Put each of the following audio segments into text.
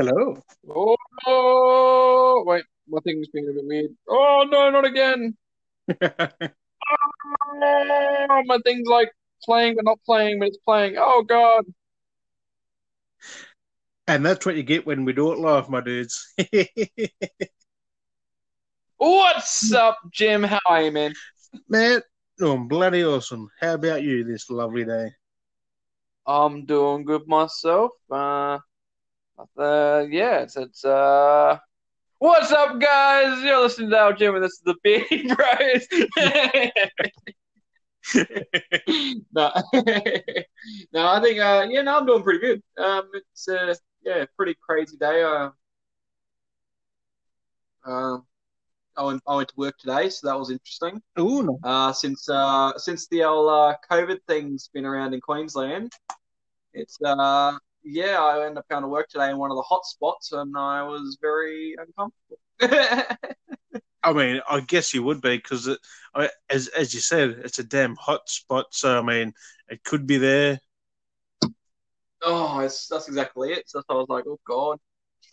Hello. Oh, wait, my thing's being a bit weird. Oh no, not again! Oh, my thing's like playing but not playing, but it's playing. Oh god! and that's what you get when we do it live, my dudes. What's up, Jim? How are you, man? Man, I'm bloody awesome. How about you this lovely day? I'm doing good myself. Uh, uh, yeah, it's it's uh. What's up, guys? You're listening to our Jim, and this is the Big Bros. no, no, I think uh, yeah, no, I'm doing pretty good. Um, it's uh, yeah, pretty crazy day. Uh, um, I went I went to work today, so that was interesting. Oh, no. Uh, since uh, since the old uh, COVID thing's been around in Queensland, it's uh, yeah, I ended up going to work today in one of the hot spots, and I was very uncomfortable. I mean, I guess you would be because, as as you said, it's a damn hot spot. So I mean, it could be there. oh, it's, that's exactly it. So I was like, oh god.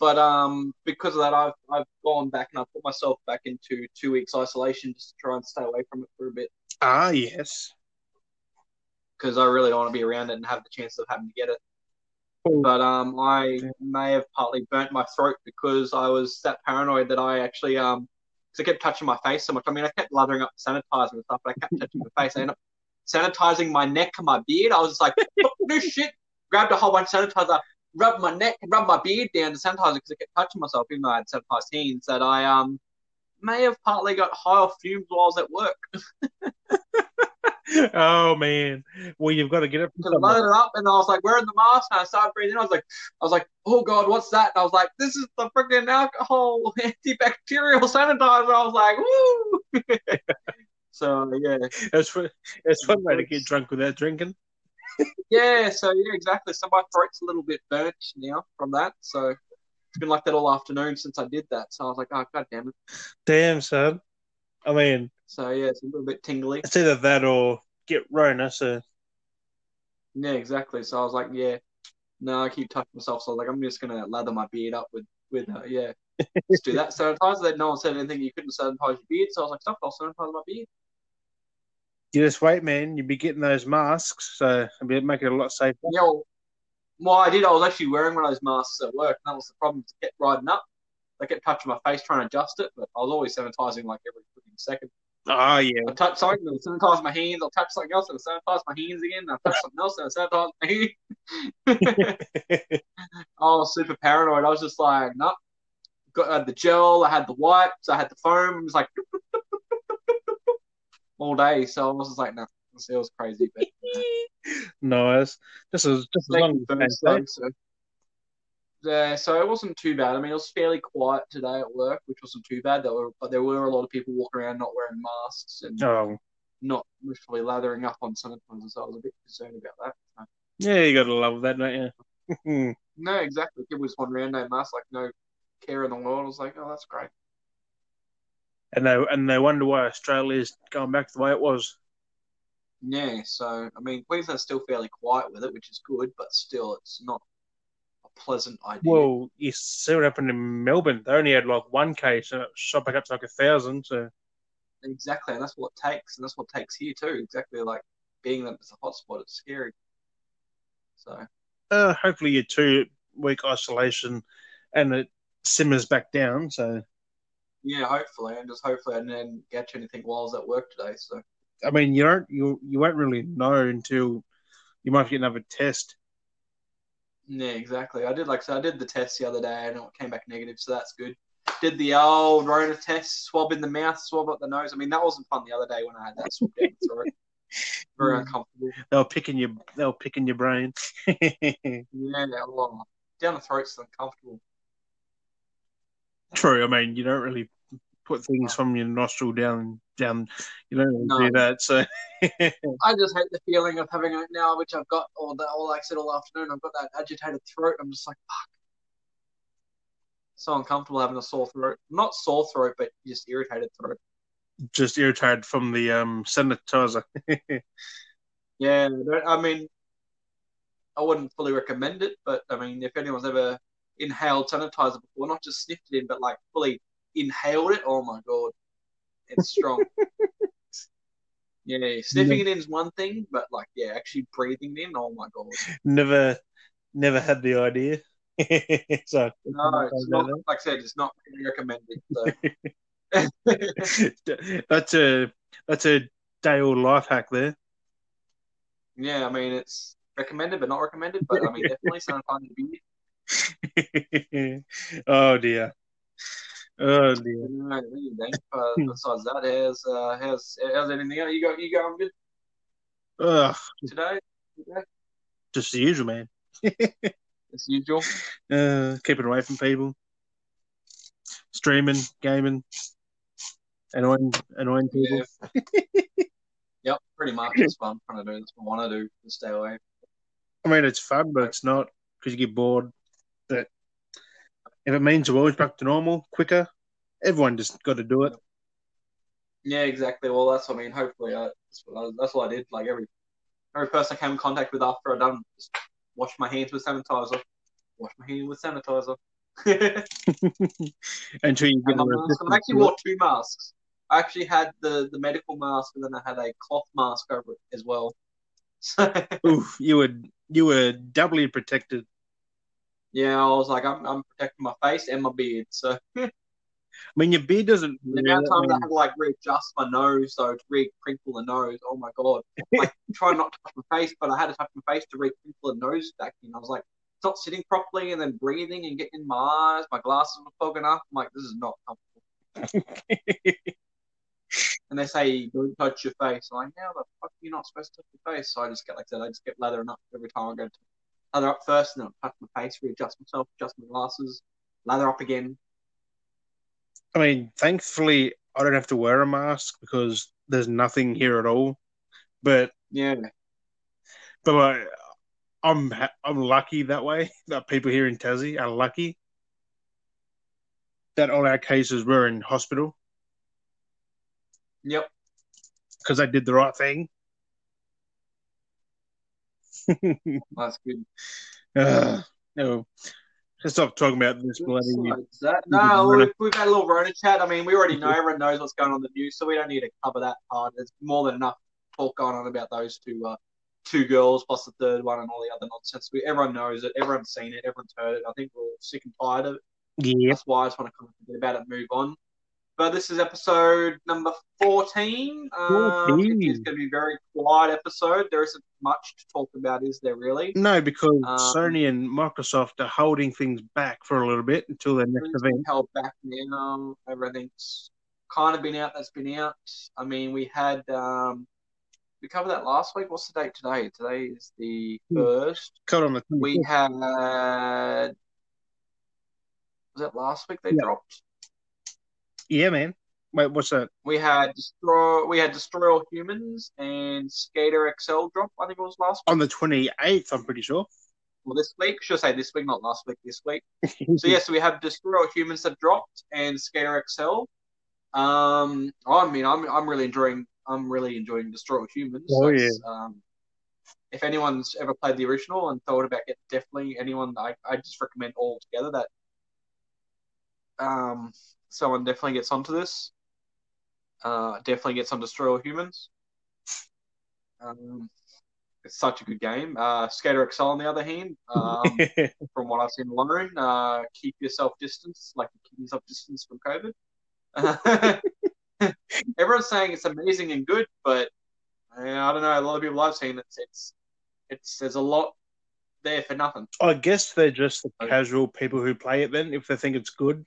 But um, because of that, I've I've gone back and I put myself back into two weeks isolation just to try and stay away from it for a bit Ah, yes. because I really don't want to be around it and have the chance of having to get it. But um, I may have partly burnt my throat because I was that paranoid that I actually um, because I kept touching my face so much. I mean, I kept lathering up the sanitizer and stuff, but I kept touching my face. I ended up sanitizing my neck and my beard. I was just like, "Fuck this shit. Grabbed a whole bunch of sanitizer, rubbed my neck, rubbed my beard down to sanitizer because I kept touching myself, even though I had sanitized hands. That I um may have partly got high off fumes while I was at work. Oh man. Well, you've got to get it. I loaded it up and I was like wearing the mask and I started breathing. I was like, I was like, oh god, what's that? And I was like, this is the freaking alcohol antibacterial sanitizer. I was like, woo. so yeah, That's one- that's one way to get drunk without drinking. yeah. So yeah, exactly. So my throat's a little bit burnt now from that. So it's been like that all afternoon since I did that. So I was like, oh god damn it. Damn, son. I mean, So yeah, it's a little bit tingly. it's either that or get Rona. So Yeah, exactly. So I was like, yeah, no, I keep touching myself. So I was like, I'm just gonna lather my beard up with with uh, yeah, just do that sanitizer. Then no one said anything. You couldn't sanitize your beard, so I was like, stop, I'll sanitize my beard. you just wait, man. You'll be getting those masks, so be make it a lot safer. Yeah, well, well, I did. I was actually wearing one of those masks at work, and that was the problem. To get riding up, I kept touching my face trying to adjust it, but I was always sanitizing like every freaking second. Oh yeah. I touch something, and sanitize my hands. I'll touch something else, and sanitize my hands again. And I'll touch something else, and sanitize my hands. I was super paranoid. I was just like, no. Got I had the gel, I had the wipes, I had the foam. It was like all day. So I was just like, no, it was crazy. But nice. Just as just as long as Thank you, it's safe. so, yeah, so it wasn't too bad. I mean, it was fairly quiet today at work, which wasn't too bad. There were, but there were a lot of people walking around not wearing masks and Oh, not literally lathering up on sanitizer. So I was a bit concerned about that. So, yeah, you gotta love that, don't you? no, exactly. People just wandering around no mask, like no care in the world. I was like, oh, that's great. and they and they wonder why Australia's going back the way it was. Yeah, so I mean, Queensland's still fairly quiet with it, which is good, but still, it's not pleasant idea. Well, you see what happened in Melbourne. They only had like one case, and it shot back up to like a thousand. So exactly, and that's what it takes, and that's what it takes here too. Exactly, like being that it's a hotspot, it's scary. So uh, hopefully, your two week isolation, and it simmers back down. So yeah, hopefully, and just hopefully I didn't catch anything while I was at work today. So I mean, you don't you you won't really know until you might get another test. Yeah, exactly. I did like so I did the test the other day, and it came back negative, so that's good. Did the old Rona test, swab in the mouth, swab up the nose. I mean, that wasn't fun the other day when I had that swab down the throat. Very Mm. uncomfortable. They were picking your they were picking your brain. Yeah, well, down the throat's uncomfortable. True. I mean, you don't really put things from your nostril down down. You don't No. do that. So I just hate the feeling of having it now, which I've got all that, all like I said all afternoon. I've got that agitated throat. I'm just like, fuck. So uncomfortable having a sore throat. Not sore throat, but just irritated throat. just irritated from the um sanitizer. Yeah, I mean, I wouldn't fully recommend it, but I mean, if anyone's ever inhaled sanitizer before, not just sniffed it in, but like fully inhaled it. Oh my god, it's strong. yeah, sniffing it in is one thing, but like yeah, actually breathing it in. Oh my god. Never, never had the idea. so No, it's not. Like I said, it's not recommended. So. that's a that's a day old life hack there. Yeah, I mean it's recommended but not recommended, but I mean definitely sanitizer beer. oh dear. Oh dear. No, really, thank you. Uh, besides that, how's uh, how's how's anything else? You got you going good Ugh, today? today? just the usual, man. As usual. Uh, keeping away from people. Streaming, gaming, annoying, annoying people. Yep, pretty much. What I'm trying to do. That's what I want to do to stay away. I mean, it's fun, but it's not because you get bored. But if it means we're always back to normal quicker, everyone just got to do it. Yeah, exactly. Well, that's what I mean. Hopefully, uh, that's, what I, that's what I did. Like every every person I came in contact with after I done, just wash my hands with sanitizer. Wash my hands with sanitizer. Until you get. I actually wore two masks. I actually had the, the medical mask, and then I had a cloth mask over it as well. So, Oof, you were you were doubly protected. Yeah, I was like, I'm, I'm protecting my face and my beard. So I mean, your beard doesn't. the amount of times I had to like readjust my nose, so to re-crinkle the nose. Oh my god! Like try not to touch my face, but I had to touch my face to re-crinkle the nose back in. I was like, it's not sitting properly, and then breathing and getting in my eyes. My glasses were fogging up. I'm like, this is not comfortable. And they say don't touch your face. I'm like, yeah, the fuck you're not supposed to touch your face. So I just get like that. I just get lathering up every time I go to lather up first, and then I'll touch my face, readjust myself, adjust my glasses, lather up again. I mean, thankfully, I don't have to wear a mask because there's nothing here at all. But Yeah, but like, I'm ha- I'm lucky that way that people here in Tassie are lucky that all our cases were in hospital yep. because they did the right thing. That's good. uh, no, let's stop talking about this bloody. That, no, we've, we've had a little Rona chat. I mean, we already know everyone knows what's going on in the news, so we don't need to cover that part. There's more than enough talk going on about those two uh, two girls plus the third one and all the other nonsense. We, everyone knows it. Everyone's seen it. Everyone's heard it. I think we're all sick and tired of it. Yeah, That's why I just want to kind of forget about it and move on. But this is episode number 14. Uh, 14. It's going to be a very quiet episode. There isn't much to talk about, is there really? no, because Um, Sony and Microsoft are holding things back for a little bit until their next event. held back now. Everything's kind of been out. That's been out. I mean, we had um, we covered that last week. What's the date today? Today is the Hmm. first. Cut on the We had was that last week they Yeah. dropped? yeah, man. Wait, what's that? We had destroy. We had destroy all humans and Skater XL drop. I think it was last week. On the twenty eighth, I'm pretty sure. Well, this week. Should I say this week, not last week. This week. So yes, we have Destroy All Humans that dropped and Skater XL. Um, I mean, I'm I'm really enjoying I'm really enjoying Destroy All Humans. Oh, That's, Um, if anyone's ever played the original and thought about it, definitely anyone I, I just recommend all together that um someone definitely gets onto this. Uh, definitely gets on Destroy All Humans. Um, it's such a good game. Uh, Skater XL on the other hand, um, from what I've seen alone. Uh, keep yourself distance, like you keep yourself distance from COVID. Everyone's saying it's amazing and good, but I don't know. A lot of people I've seen it's it's it's there's a lot there for nothing. I guess they're just the casual people who play it. Then, if they think it's good,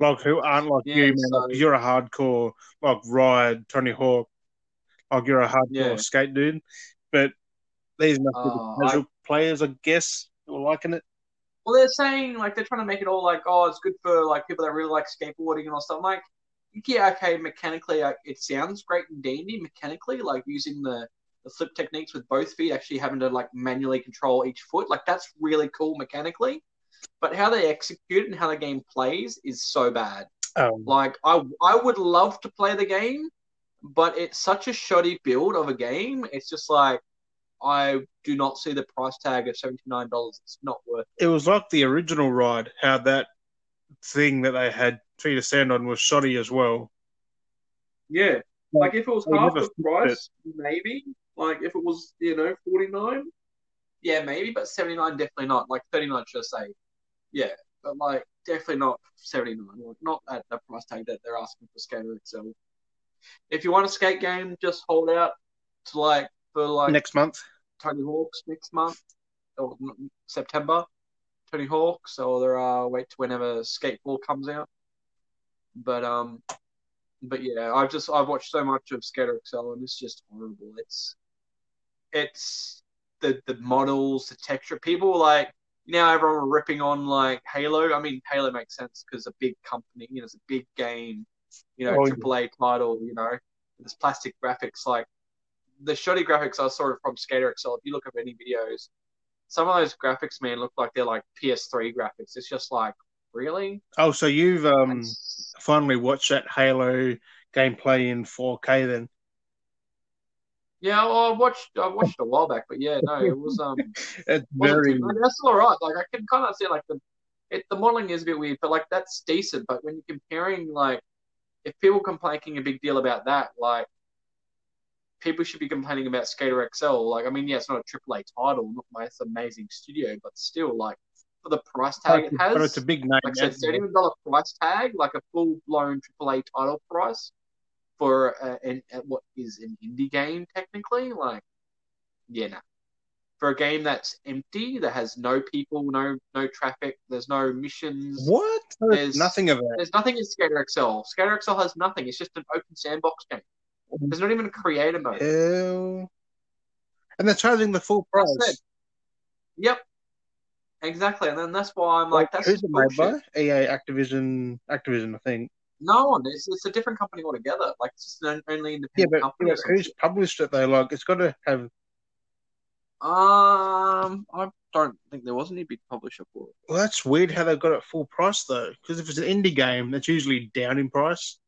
like who aren't like Yeah, you, man. so- Like, you're a hardcore like Ride, Tony Hawk. Like you're a hardcore Yeah. skate dude, but these must be the Uh, casual players, I guess, who are liking it. Well, they're saying like they're trying to make it all like oh it's good for like people that really like skateboarding and all stuff. I'm like yeah, okay, mechanically like, it sounds great and dandy mechanically, like using the the flip techniques with both feet, actually having to like manually control each foot, like that's really cool mechanically. But how they execute it and how the game plays is so bad. Um, Like I I would love to play the game, but it's such a shoddy build of a game. It's just like I do not see the price tag of seventy nine dollars. It's not worth. It was like the original ride, how that thing that they had feet to stand on was shoddy as well. Yeah, like if it was half the price, maybe. Like if it was, you know, forty nine, yeah, maybe. But seventy nine, definitely not. Like thirty nine, should I say? Yeah, but like definitely not seventy nine. Like not at the price tag that they're asking for Skater XL. If you want a skate game, just hold out to like for like Next month. Tony Hawk's next month or September. Tony Hawk's, or there are wait to whenever Skateball comes out. But um, but yeah, I've just I've watched so much of Skater XL and it's just horrible. It's it's the the models, the texture. People like now everyone ripping on like Halo. I mean, Halo makes sense because a big company, you know, it's a big game, you know, Oh, yeah. AAA title, you know, there's plastic graphics. Like the shoddy graphics I saw from Skater XL. If you look up any videos, some of those graphics, man, look like they're like PS3 graphics. It's just like really. Oh, so you've um finally watched that Halo gameplay in 4K then? Yeah, well, I watched I watched a while back, but yeah, no, it was um. It's very. That's all right. Like I can kind of see like the it, the modeling is a bit weird, but like that's decent. But when you're comparing like if people complaining a big deal about that, like people should be complaining about Skater XL. Like I mean, yeah, it's not a AAA title, not my amazing studio, but still like for the price tag it has, But it's a big name. like I said, thirty dollar price tag, like a full blown AAA title price for uh, an, what is an indie game technically. Like, yeah, no. For a game that's empty, that has no people, no no traffic, there's no missions. What? There's- Nothing of that. There's nothing in Skater XL. Skater XL has nothing. It's just an open sandbox game. There's not even a creator mode. Ew. And they're charging the full price. Yep. Exactly, and then that's why I'm like, that's who's it bullshit. EA, Activision, Activision, I think. No one. It's, it's a different company altogether. Like it's just an only Yeah, but, company. yeah, who's published it though? Like, it's got to have. Um, I don't think there was any big publisher for it. Well, that's weird how they've got it full price though. Because if it's an indie game, that's usually down in price.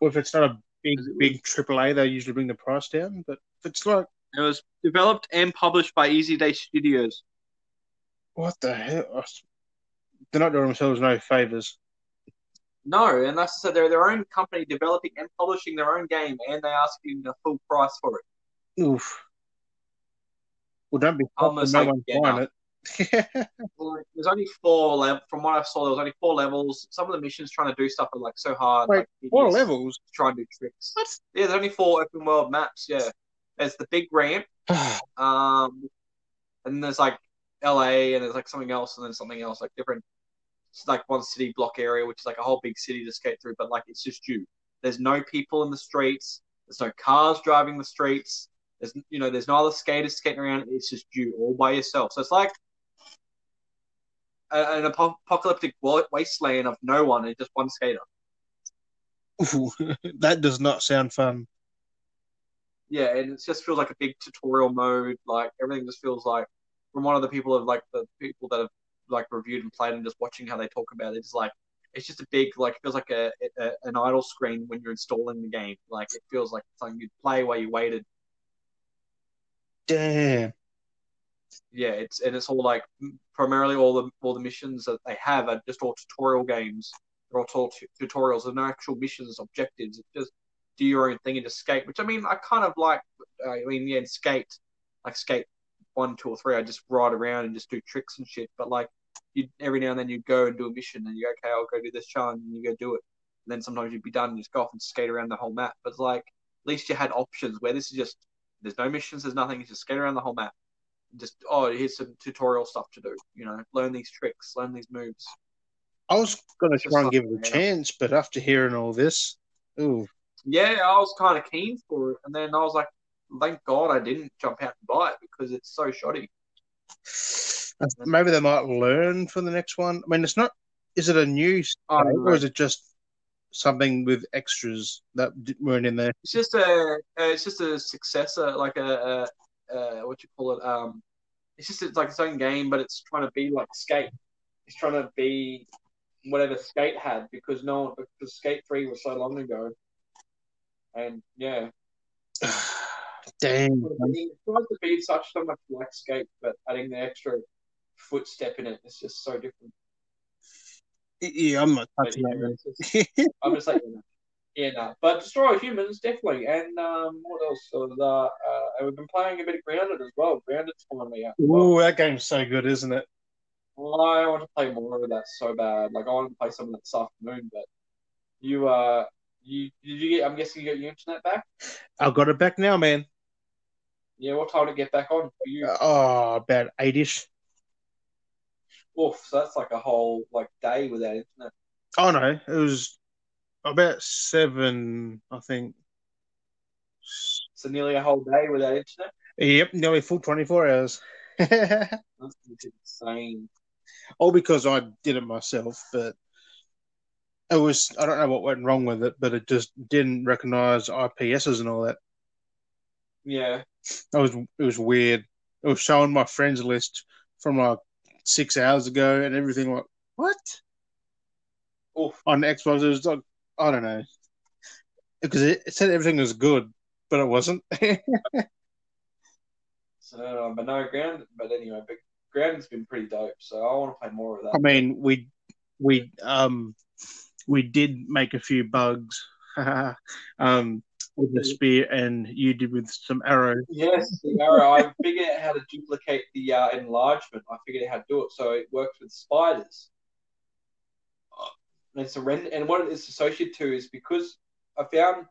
Or if it's not a big, big AAA, they usually bring the price down. But if it's like, It was developed and published by Easy Day Studios. what the hell? They're not doing themselves no favors. No, and that's so they're their own company developing and publishing their own game, and they asking the full price for it. Oof. Well, don't be Almost no like, one's yeah, buying it. Like, there's only four level. From what I saw, there was only four levels. Some of the missions trying to do stuff are like so hard. Wait, like Four levels. Try and do tricks. What? Yeah, there's only four open world maps. Yeah, there's the big ramp. Um, and there's like LA, and there's like something else, and then something else, like different. It's like one city block area, which is like a whole big city to skate through, but like it's just you. There's no people in the streets. There's no cars driving the streets. There's you know there's no other skaters skating around. It's just you all by yourself. So it's like a, an apo- apocalyptic wasteland of no one and just one skater. Ooh, that does not sound fun. Yeah, and it just feels like a big tutorial mode. Like everything just feels like from one of the people of like the people that have like reviewed and played and just watching how they talk about it, it's like it's just a big like it feels like a, a an idle screen when you're installing the game. Like it feels like something you'd play while you waited. Damn. Yeah, it's and it's all like primarily all the all the missions that they have are just all tutorial games. They're all tut- tutorials. There's no actual missions, objectives. It's just do your own thing and just skate. Which I mean, I kind of like. I mean, yeah, skate, like skate one, two, or three. I just ride around and just do tricks and shit. But like, you every now and then you go and do a mission, and you go, okay, I'll go do this challenge, and you go do it. And then sometimes you'd be done and just go off and skate around the whole map. But like at least you had options. Where this is just there's no missions, there's nothing. You just skate around the whole map just oh here's some tutorial stuff to do you know learn these tricks learn these moves I was going to try and give it a chance, but after hearing all this, ooh, yeah i was kind of keen for it and then i was like thank god i didn't jump out and buy it because it's so shoddy maybe they might learn for the next one. I mean, it's not. Is it a new I don't state, know. or is it just something with extras that weren't in there? it's just a it's just a successor like a, a, a what you call it um it's just it's like its own game but it's trying to be like skate it's trying to be whatever skate had because no one because skate 3 was so long ago and yeah Damn. It tries to be such so much like skate, but adding the extra footstep in it is just so different. Yeah, I'm not But, touching yeah, that. just- I'm just like, yeah, no. But Destroy Humans, definitely. And um, what else? So the, uh, we've been playing a bit of Grounded as well. Grounded's finally out. well. Ooh, that game's so good, isn't it? Well, I want to play more of that so bad. Like I want to play some of that this afternoon, but you uh you did you get I'm guessing you got your internet back? I've got it back now, man. Yeah, what time to get back on for you? Oh, about eight-ish. Oof, so that's like a whole like day without internet. Oh no, it was about seven, I think. So nearly a whole day without internet. Yep, nearly full twenty-four hours. That's insane. All because I did it myself, but it was I don't know what went wrong with it, but it just didn't recognize IPSs and all that. Yeah. That was it was weird. It was showing my friends list from like six hours ago and everything like what? Oof. On Xbox it was like I don't know. Because it, it said everything was good, but it wasn't. So but no ground but anyway, but grounded's been pretty dope, so I want to play more of that. I mean, we we um we did make a few bugs um with the spear, and you did with some arrows. Yes, the arrow. I figured out how to duplicate the uh, enlargement. I figured out how to do it, so it works with spiders. And it's a render, and what it is associated to is because I found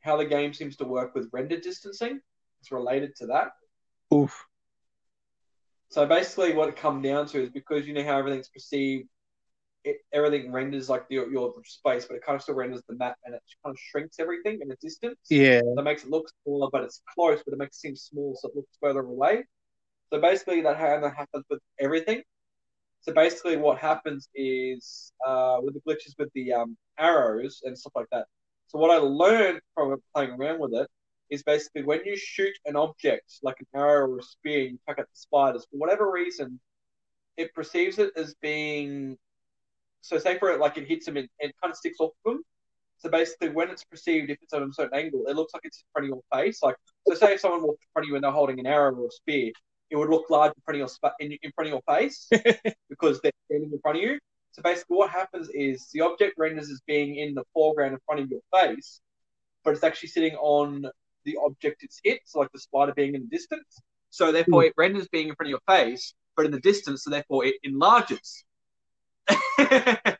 how the game seems to work with render distancing. It's related to that. Oof. So basically, what it comes down to is because you know how everything's perceived, it, everything renders like your, your space, but it kind of still renders the map, and it kind of shrinks everything in a distance. Yeah. That makes it look smaller, but it's close, but it makes it seem small, so it looks further away. So basically, that that happens with everything. So basically, what happens is uh, with the glitches with the um, arrows and stuff like that. So what I learned from playing around with it is basically when you shoot an object like an arrow or a spear, you pick up the spiders for whatever reason, it perceives it as being. So say for it, like it hits them and it kind of sticks off of them. So basically, when it's perceived, if it's at a certain angle, it looks like it's in front of your face. Like, so say if someone walked in front of you and they're holding an arrow or a spear, it would look large in front of your spa- in, in front of your face because they're standing in front of you. So basically, what happens is the object renders as being in the foreground in front of your face, but it's actually sitting on the object it's hit. So like the spider being in the distance. So therefore, hmm. it renders being in front of your face, but in the distance. So therefore, it enlarges.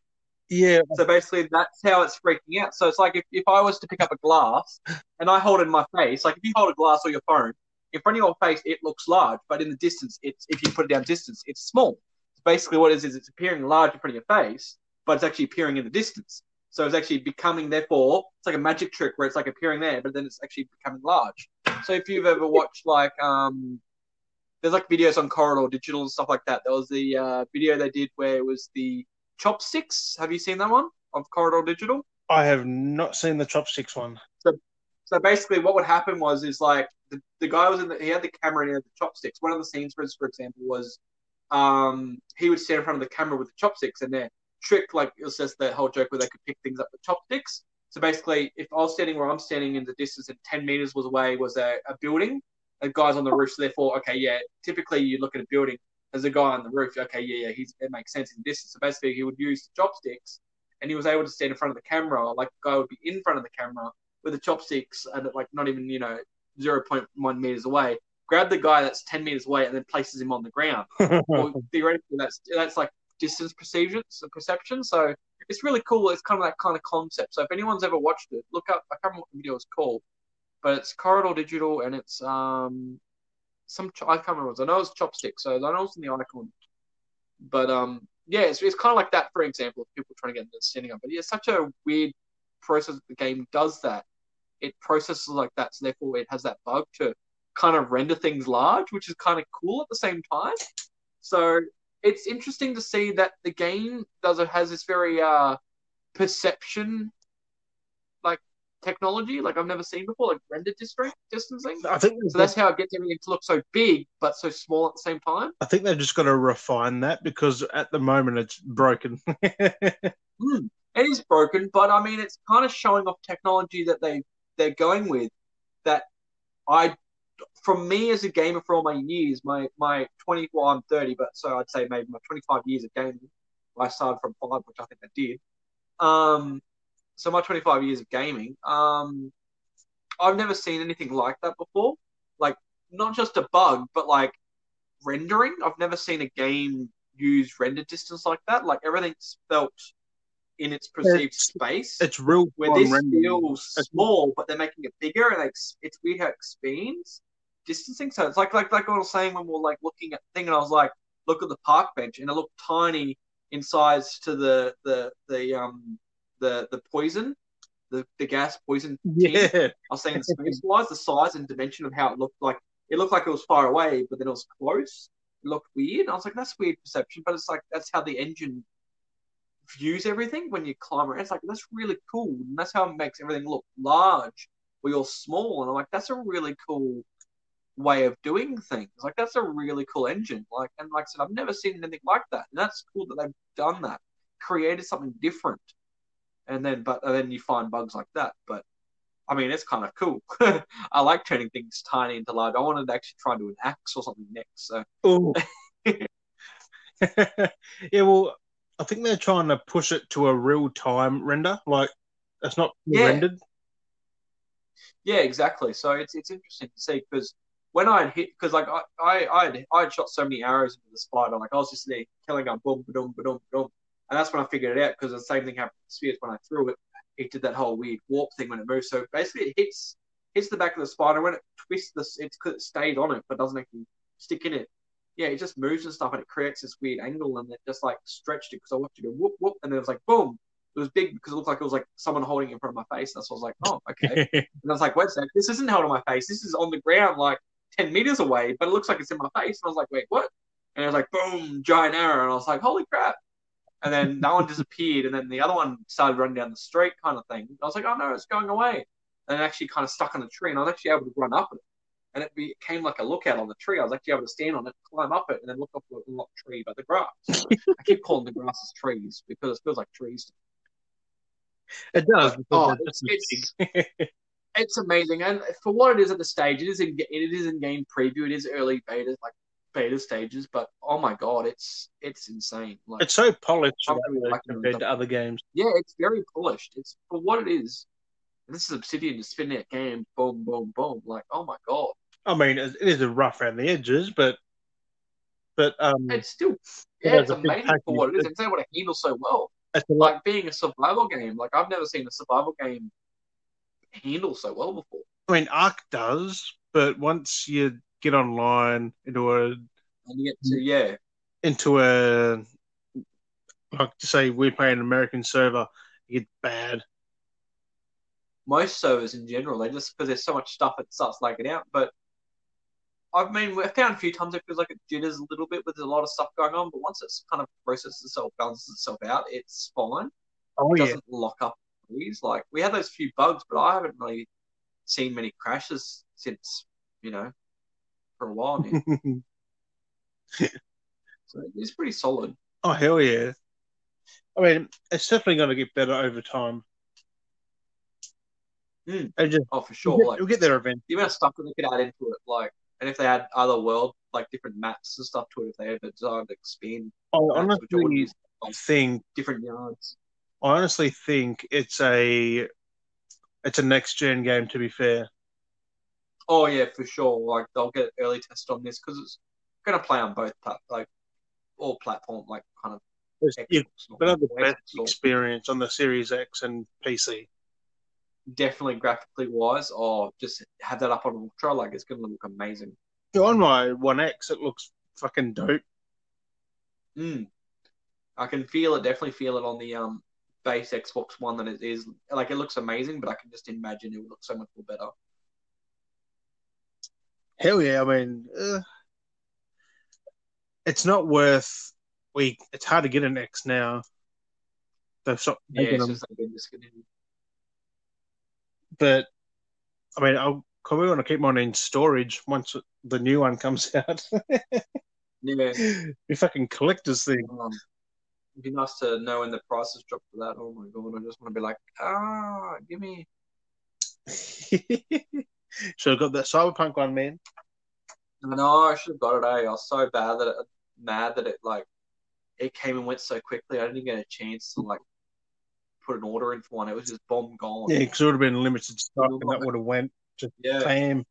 Yeah. So basically, that's how it's freaking out. So it's like if, if I was to pick up a glass and I hold it in my face, like if you hold a glass or your phone in front of your face, it looks large, but in the distance, it's if you put it down distance, it's small. So basically, what it is is it's appearing large in front of your face, but it's actually appearing in the distance. So it's actually becoming, therefore, it's like a magic trick where it's like appearing there, but then it's actually becoming large. So if you've ever watched like um, there's like videos on Corridor Digital and stuff like that. There was the uh, video they did where it was the chopsticks. Have you seen that one of Corridor Digital? I have not seen the chopsticks one. So basically, what would happen was is like the, the guy was in the, he had the camera and he had the chopsticks. One of the scenes, for, for example, was um, he would stand in front of the camera with the chopsticks, and their trick, like it was just the whole joke where they could pick things up with chopsticks. So basically, if I was standing where I'm standing in the distance and 10 meters was away was a, a building, a guy's on the roof. So therefore, okay, yeah, typically you look at a building, there's a guy on the roof. Okay, yeah, yeah, he's, it makes sense in distance. So basically, he would use the chopsticks and he was able to stand in front of the camera. Like the guy would be in front of the camera with the chopsticks and like not even, you know, 0.1 meters away. Grab the guy that's 10 meters away and then places him on the ground. well, theoretically, that's that's like distance perception. Perception. So it's really cool. It's kind of that kind of concept. So if anyone's ever watched it, look up. I can't remember what the video is called, but it's Corridor Digital and it's um some I can't remember. What it was. I know it's chopstick, so I know it's in the icon. But um yeah, it's, it's kind of like that. For example, if people trying to get into the standing up, but yeah, it's such a weird process. The game does that. It processes like that, so therefore it has that bug to kind of render things large, which is kind of cool at the same time. So it's interesting to see that the game does it has this very uh, perception technology like I've never seen before, like render district distancing. I think So that's how it gets everything to look so big but so small at the same time. I think they've just got to refine that because at the moment it's broken. It is broken, but I mean it's kind of showing off technology that they they're going with. that I, from me as a gamer for all my years, my my twenty well I'm thirty, but so I'd say maybe my twenty five years of gaming. I started from five, which I think I did. Um, so my twenty five years of gaming, um, I've never seen anything like that before. Like not just a bug, but like rendering. I've never seen a game use render distance like that. Like everything's felt in its perceived It's- space. It's real where this rendering. feels It's- small, but they're making it bigger, and it's it's weird how it expands distancing. So it's like like like what I was saying when we were like looking at the thing, and I was like, look at the park bench, and it looked tiny in size to the the the um the the poison, the the gas poison. Yeah, I was saying space wise, the size and dimension of how it looked like it looked like it was far away, but then it was close. It looked weird. I was like, that's weird perception, but it's like that's how the engine views everything when you climb around. It's like that's really cool. And that's how it makes everything look large where you're small. And I'm like, that's a really cool way of doing things. Like that's a really cool engine. Like and like I said, I've never seen anything like that. And that's cool that they've done that. Created something different. And then but and then you find bugs like that. But I mean, it's kind of cool. I like turning things tiny into large. I wanted to actually try and do an axe or something next. So Ooh. yeah, well, I think they're trying to push it to a real time render. Like, it's not Yeah. rendered. Yeah, exactly. So it's it's interesting to see because when I hit because like I I I had, I had shot so many arrows into the spider, like I was just there killing them, boom, boom, boom, boom, and that's when I figured it out because the same thing happened with spheres when I threw it. It did that whole weird warp thing when it moves. So basically, it hits hits the back of the spider when it twists this. It's because it stays on it, but doesn't actually stick in it. Yeah, it just moves and stuff, and it creates this weird angle, and it just like stretched it because I watched it go whoop whoop, and then it was like boom. It was big because it looked like it was like someone holding it in front of my face. That's what I was like, oh, okay. And I was like, wait a sec, this isn't held on my face. This is on the ground like 10 meters away, but it looks like it's in my face. And I was like, wait, what? And it was like, boom, giant arrow. And I was like, holy crap. And then that one disappeared. And then the other one started running down the street kind of thing. I was like, oh no, it's going away. And it actually kind of stuck on the tree. And I was actually able to run up it. And it became like a lookout on the tree. I was actually able to stand on it, climb up it, and then look up the not tree, but the grass. I keep calling the grasses trees because it feels like trees. It does. Oh, it's it's amazing, and for what it is at the stage, it is in it is in game preview. It is early beta, like beta stages, but oh my god, it's it's insane. Like it's so polished I'm really liking compared to other games. yeah, it's very polished. It's for what it is. This is Obsidian just spinning that game, boom, boom, boom. Like oh my god, I mean, it is a rough around the edges, but but um, it's still yeah, it's amazing for what it is. It's able to handle so well. it's. Like being a survival game. Like I've never seen a survival game handle so well before. I mean, Ark does, but once you get online into a And get to yeah, into a like to say we're playing an American server, it gets bad. most servers in general, they just because there's so much stuff it starts lagging out. But I mean, we've found a few times it feels like it jitters a little bit with a lot of stuff going on. But once it's kind of processes itself, balances itself out, it's fine. Oh It yeah, doesn't lock up trees. Like we had those few bugs, but I haven't really seen many crashes since you know for a while now. so it's pretty solid. oh hell yeah. I mean, it's definitely going to get better over time. Mm. And just Oh, for you'll sure. get, Like you'll get there eventually. the amount of stuff that they could add into it, like, and if they had other world, like different maps and stuff to it, if they ever designed to expand I maps, which I honestly like, think different yards. I honestly think it's a it's a next gen game. To be fair, Oh yeah, for sure. Like they'll get early test on this because it's going to play on both like all platform, like kind of. It's- Xbox you've or got the best experience on the Series X and PC. definitely graphically wise, or just have that up on ultra. Like it's going to look amazing. On my One X, it looks fucking dope. Mm. I can feel it. Definitely feel it on the um base Xbox One that it is. Like it looks amazing, but I can just imagine it would look so much more better. Hell yeah! I mean, uh, it's not worth. We it's hard to get an X now. They've stopped Yeah, making it's them, like but I mean, I'll probably want to keep mine in storage once the new one comes out. Yeah. we fucking collector's thing. Um, it'd be nice to know when the prices drop for that. Oh my god, I just want to be like, ah, give me. So have got that Cyberpunk one, man. I know I should have got it. Eh? I was so bad that it, mad that it like it came and went so quickly. I didn't even get a chance to like put an order in for one. It was just bomb gone. Yeah, because it would have been limited stock, and that would have went just Yeah. bam.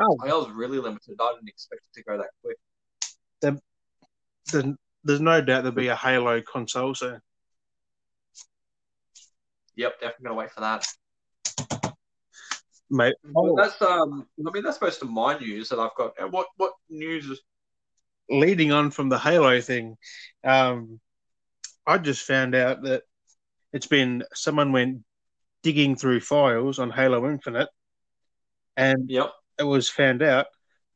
I was really limited. I didn't expect it to go that quick. Then there's no doubt there'll be a Halo console soon. Yep, definitely gonna wait for that. Mate, Well, that's um. I mean, that's most of my news that I've got. And what what news is? leading on from the Halo thing, um, I just found out that it's been someone went digging through files on Halo Infinite, and Yep. it was found out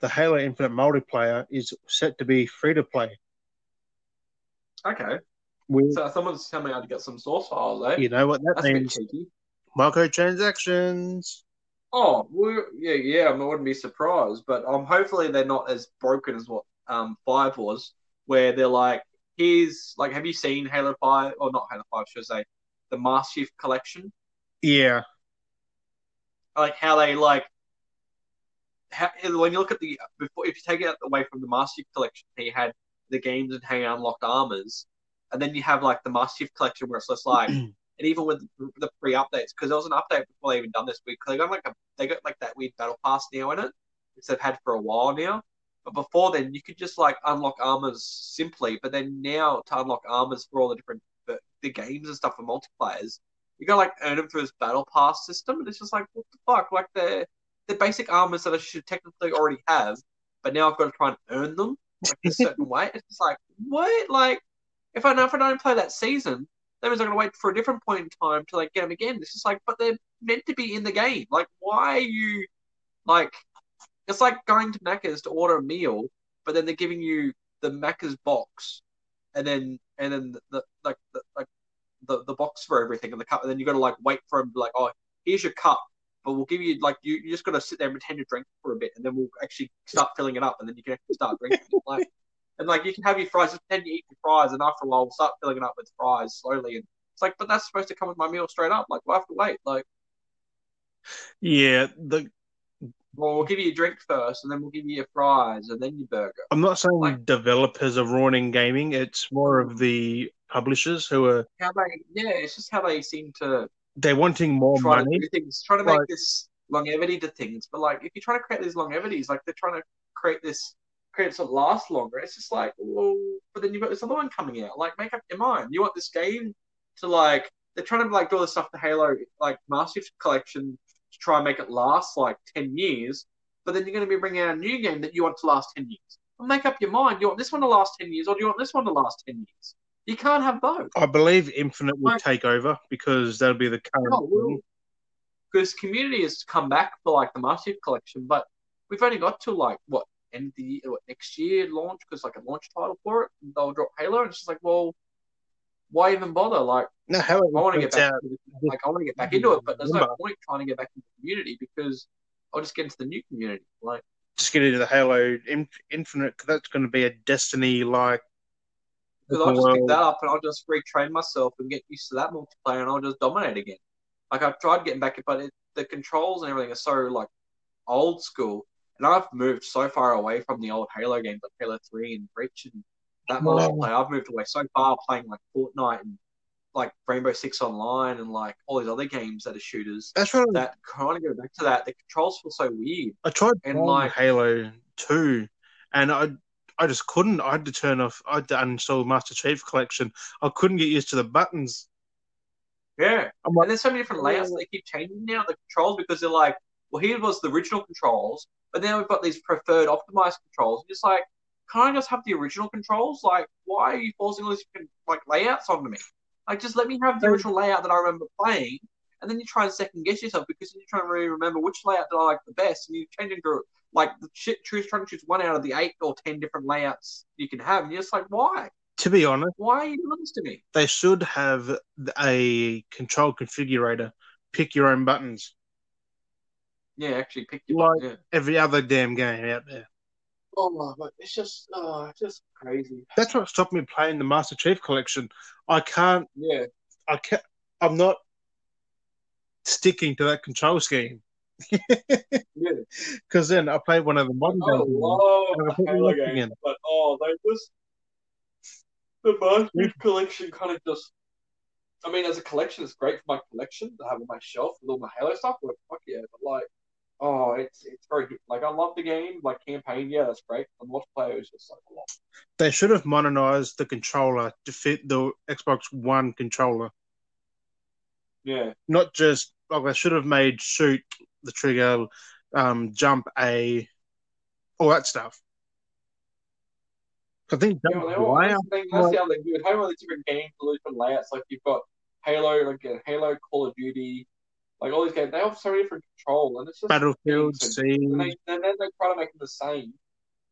the Halo Infinite multiplayer is set to be free to play. Okay. With So someone's coming out to get some source files, eh? you know what that That's means? Microtransactions. Oh, well, yeah, yeah. I wouldn't be surprised, but um, hopefully they're not as broken as what um Five was, where they're like, here's like, have you seen Halo Five or not Halo Five? Should I say the Master Chief Collection? Yeah, Like how they like. How, when you look at the before, if you take it away from the Master Chief Collection, he had the games and hang unlocked armors, and then you have like the Master Chief Collection where it's just like, and even with the pre updates, because there was an update before they even done this week, they got like a they got like that weird battle pass now in it, which they've had for a while now. But before then, you could just like unlock armors simply, but then now to unlock armors for all the different the, the games and stuff for multiplayers, you gotta like earn them through this battle pass system, and it's just like what the fuck, like the the basic armors that I should technically already have, but now I've got to try and earn them like a certain way. It's just like what, like if I know if I don't play that season, that means I'm gonna wait for a different point in time to like get them again. It's just like, but they're meant to be in the game. Like, why are you like? It's like going to Macca's to order a meal, but then they're giving you the Macca's box, and then and then the, the like the like the, the box for everything and the cup, and then you got to like wait for them. Like, oh, here's your cup, but we'll give you like you, you just got to sit there and pretend to drink for a bit, and then we'll actually start filling it up, and then you can actually start drinking. Like, and like you can have your fries, just pretend you eat your fries, and after a while, we'll start filling it up with fries slowly. And it's like, but that's supposed to come with my meal straight up. Like, we'll have to wait. Like, yeah. The well, we'll give you a drink first, and then we'll give you your fries, and then your burger. I'm not saying Like- developers are ruining gaming. It's more of the publishers who are How they, yeah, it's just how they seem to they're wanting more try money. to things, trying to make this longevity to things. But like, if you're trying to create these longevities, like they're trying to create this, create it last longer. It's just like, well, but then you've got this other one coming out. Like, make up your mind. You want this game to like, they're trying to like do all this stuff to Halo, like Master Chief Collection, to try and make it last like ten years. But then you're going to be bringing out a new game that you want to last ten years. Well, make up your mind. You want this one to last ten years, or do you want this one to last ten years? You can't have both. I believe Infinite will Like- take over because that'll be the current. Oh, well, because community has come back for like the Master Chief Collection, but we've only got to like what end the what, next year launch because like a launch title for it. And they'll drop Halo, and it's just like, well, why even bother? Like, No, I want to get back, out. like I want to get back into it, but there's no point trying to get back into the community because I'll just get into the new community. Like, Just get into the Halo Infinite Infinite. 'cause that's going to be a Destiny like. because I'll just pick that up and I'll just retrain myself and get used to that multiplayer, and I'll just dominate again. Like I've tried getting back, but it, the controls and everything are so like old school, and I've moved so far away from the old Halo games like Halo Three and Reach and that multiplayer. I've moved away so far playing like Fortnite and like Rainbow Six Online and like all these other games that are shooters. That's right. That trying to go back to that, the controls feel so weird. I tried and, like- Halo Two, and I I just couldn't. I had to turn off. I had to uninstall Master Chief Collection. I couldn't get used to the buttons. Yeah. Like, And there's so many different layouts they keep changing now, the controls, because they're like, well, here was the original controls, but now we've got these preferred optimized controls. Just like, can't I just have the original controls? Like, why are you forcing all these like layouts onto me? Like, just let me have the original layout that I remember playing, and then you try and second guess yourself because you're trying to really remember which layout that I like the best, and you change into like the shit, choose trying to choose one out of the eight or ten different layouts you can have, and you're just like, why? to be honest, Why are you doing this to me? they should have a control configurator. Pick your own buttons. Yeah, actually, pick your Like- yeah. Every other damn game out there. Oh, but it's just, oh, it's just crazy. That's what stopped me playing the Master Chief Collection. I can't. Yeah, I can't. I'm not sticking to that control scheme. yeah. Because then I played one of the modern I games. And I the put me Halo watching games, it. but oh, they just the Master Chief collection kind of just. I mean, as a collection, it's great for my collection to have on my shelf with all my Halo stuff. Like, fuck yeah, but like, oh, it's it's very like I love the game, like campaign, yeah, that's great. And multiplayer is just like a lot. They should have modernized the controller to fit the Xbox One controller. Yeah, Not just like they should have made shoot the trigger, um, jump A, all that stuff. I think yeah. Well, they all, that's the thing. That's the other thing. Have all these different games, all different layouts. Like you've got Halo, like Halo, Call of Duty, like all these games. They have so many different control, and it's just Battlefield, games, and, they, and then they try to make them the same,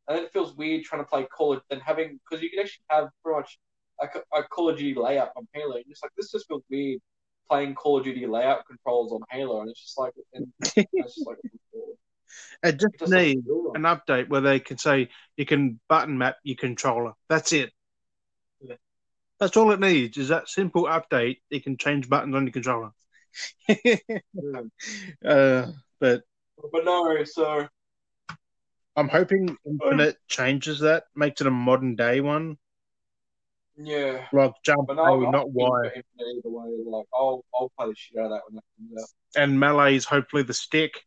and then it feels weird trying to play Call of than having because you can actually have pretty much a, a Call of Duty layout on Halo. And it's like this just feels weird playing Call of Duty layout controls on Halo, and it's just like and it's just like It it just just needs an update where they can say you can button map your controller. That's it. Yeah. That's all it needs is that simple update. You can change buttons on your controller. Uh, but But no, so I'm hoping Infinite changes that, makes it a modern day one, yeah. like jump But no, I'm not Y. either way. Like I'll I'll play the shit out of that when that comes out. And melee is hopefully the stick.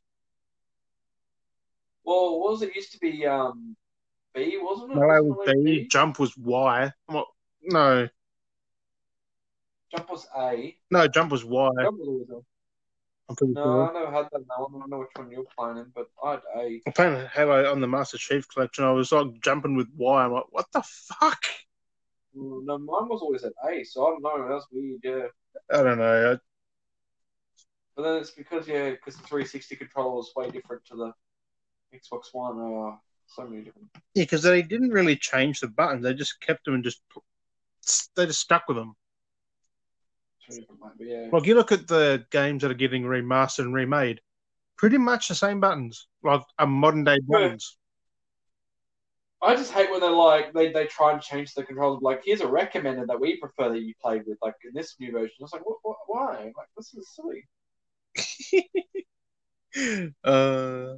Well, what was it used to be? Um, B wasn't it? Melee was it B, jump was Y. What? No, Jump was A. no, jump was Y. Jump was always. I'm pretty No, sure. I never had that. No, I don't know which one you're playing in, but I had A. I'm playing Halo on the Master Chief Collection. I was like jumping with Y. I'm like, what the fuck? Mm, No, mine was always at A, so I don't know. That's weird, yeah. I don't know. But then it's because yeah, because the 360 controller was way different to the Xbox One. Uh, so many different. Yeah, because they didn't really change the buttons. They just kept them and just they just stuck with them. So different, mate. But yeah, Like you look at the games that are getting remastered and remade, pretty much the same buttons, like a modern day buttons. I just hate when they're like they, they try and change the controls. Like here's a recommended that we prefer that you played with, like in this new version. I was like, what, what, why? Like this is silly. uh,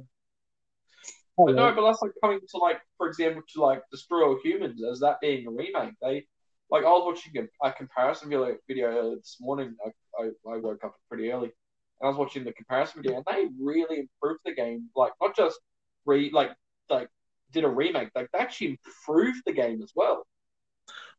But no, but that's like coming to like, for example, to like Destroy All Humans as that being a remake. They like I was watching a, a comparison video, video earlier this morning. I, I, I woke up pretty early, and I was watching the comparison video, and they really improved the game. Like not just re like like did a remake, like they actually improved the game as well.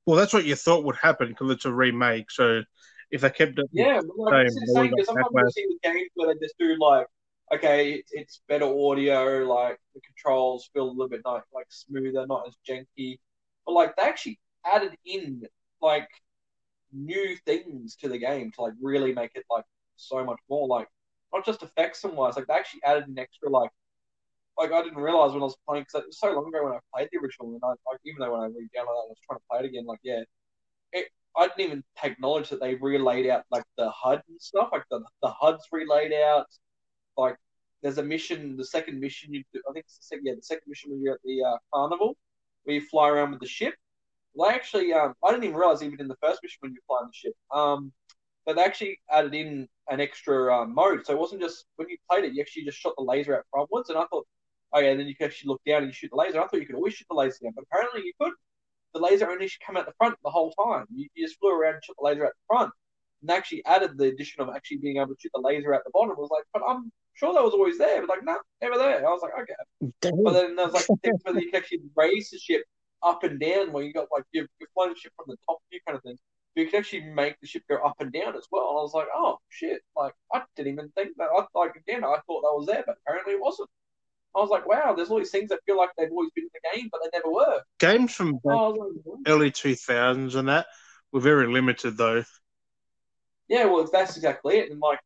well, that's what you thought would happen because it's a remake. So if they kept it, Yeah, but like, it's Same, insane because sometimes you see with games where they just do like, okay, it's, it's better audio, like the controls feel a little bit like, like smoother, not as janky, but like they actually added in like new things to the game to like really make it like so much more like not just effects and wise, like they actually added an extra like. Like I didn't realize when I was playing because it was so long ago when I played the original, and I like even though when I re-downloaded that, I was trying to play it again. Like yeah, I didn't even take knowledge that they relayed out like the HUD and stuff. Like the the HUD's relayed out. Like there's a mission, the second mission you do, I think it's the second, yeah, the second mission when you're at the uh, carnival where you fly around with the ship. Well, they actually, um, I didn't even realize even in the first mission when you fly on the ship, um, but they actually added in an extra uh, mode. So it wasn't just when you played it, you actually just shot the laser out frontwards, and I thought, oh yeah, then you could actually look down and you shoot the laser. I thought you could always shoot the laser down, but apparently you couldn't the laser only should come out the front the whole time. You, you just flew around and shot the laser out the front. And they actually added the addition of actually being able to shoot the laser out the bottom. I was like, but I'm sure that was always there. But like, no, never there. I was like, okay. But then there was like where you can actually raise the ship up and down, where you got like you're, you're flying the ship from the top view kind of thing. But you can actually make the ship go up and down as well. And I was like, oh shit! Like I didn't even think that. I like again, I thought that was there, but apparently it wasn't. I was like, wow, there's all these things that feel like they've always been in the game, but they never were. games from like, early 2000s and that were very limited though. Yeah, well, that's exactly it. And like,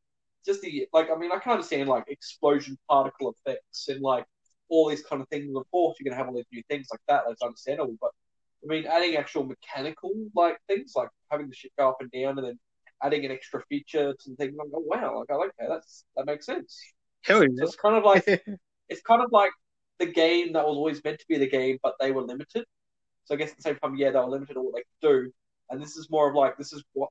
just the like, I mean, I can understand like explosion particle effects and like all these kind of things. Of course, you're gonna have all these new things like that. That's understandable. But I mean, adding actual mechanical like things, like having the ship go up and down, and then adding an extra feature to things. I'm like, oh wow, like I like that. That's that makes sense. Hell So it's kind of like it's kind of like the game that was always meant to be the game, but they were limited. So I guess at the same time, yeah, they were limited on what they could do, and this is more of like this is what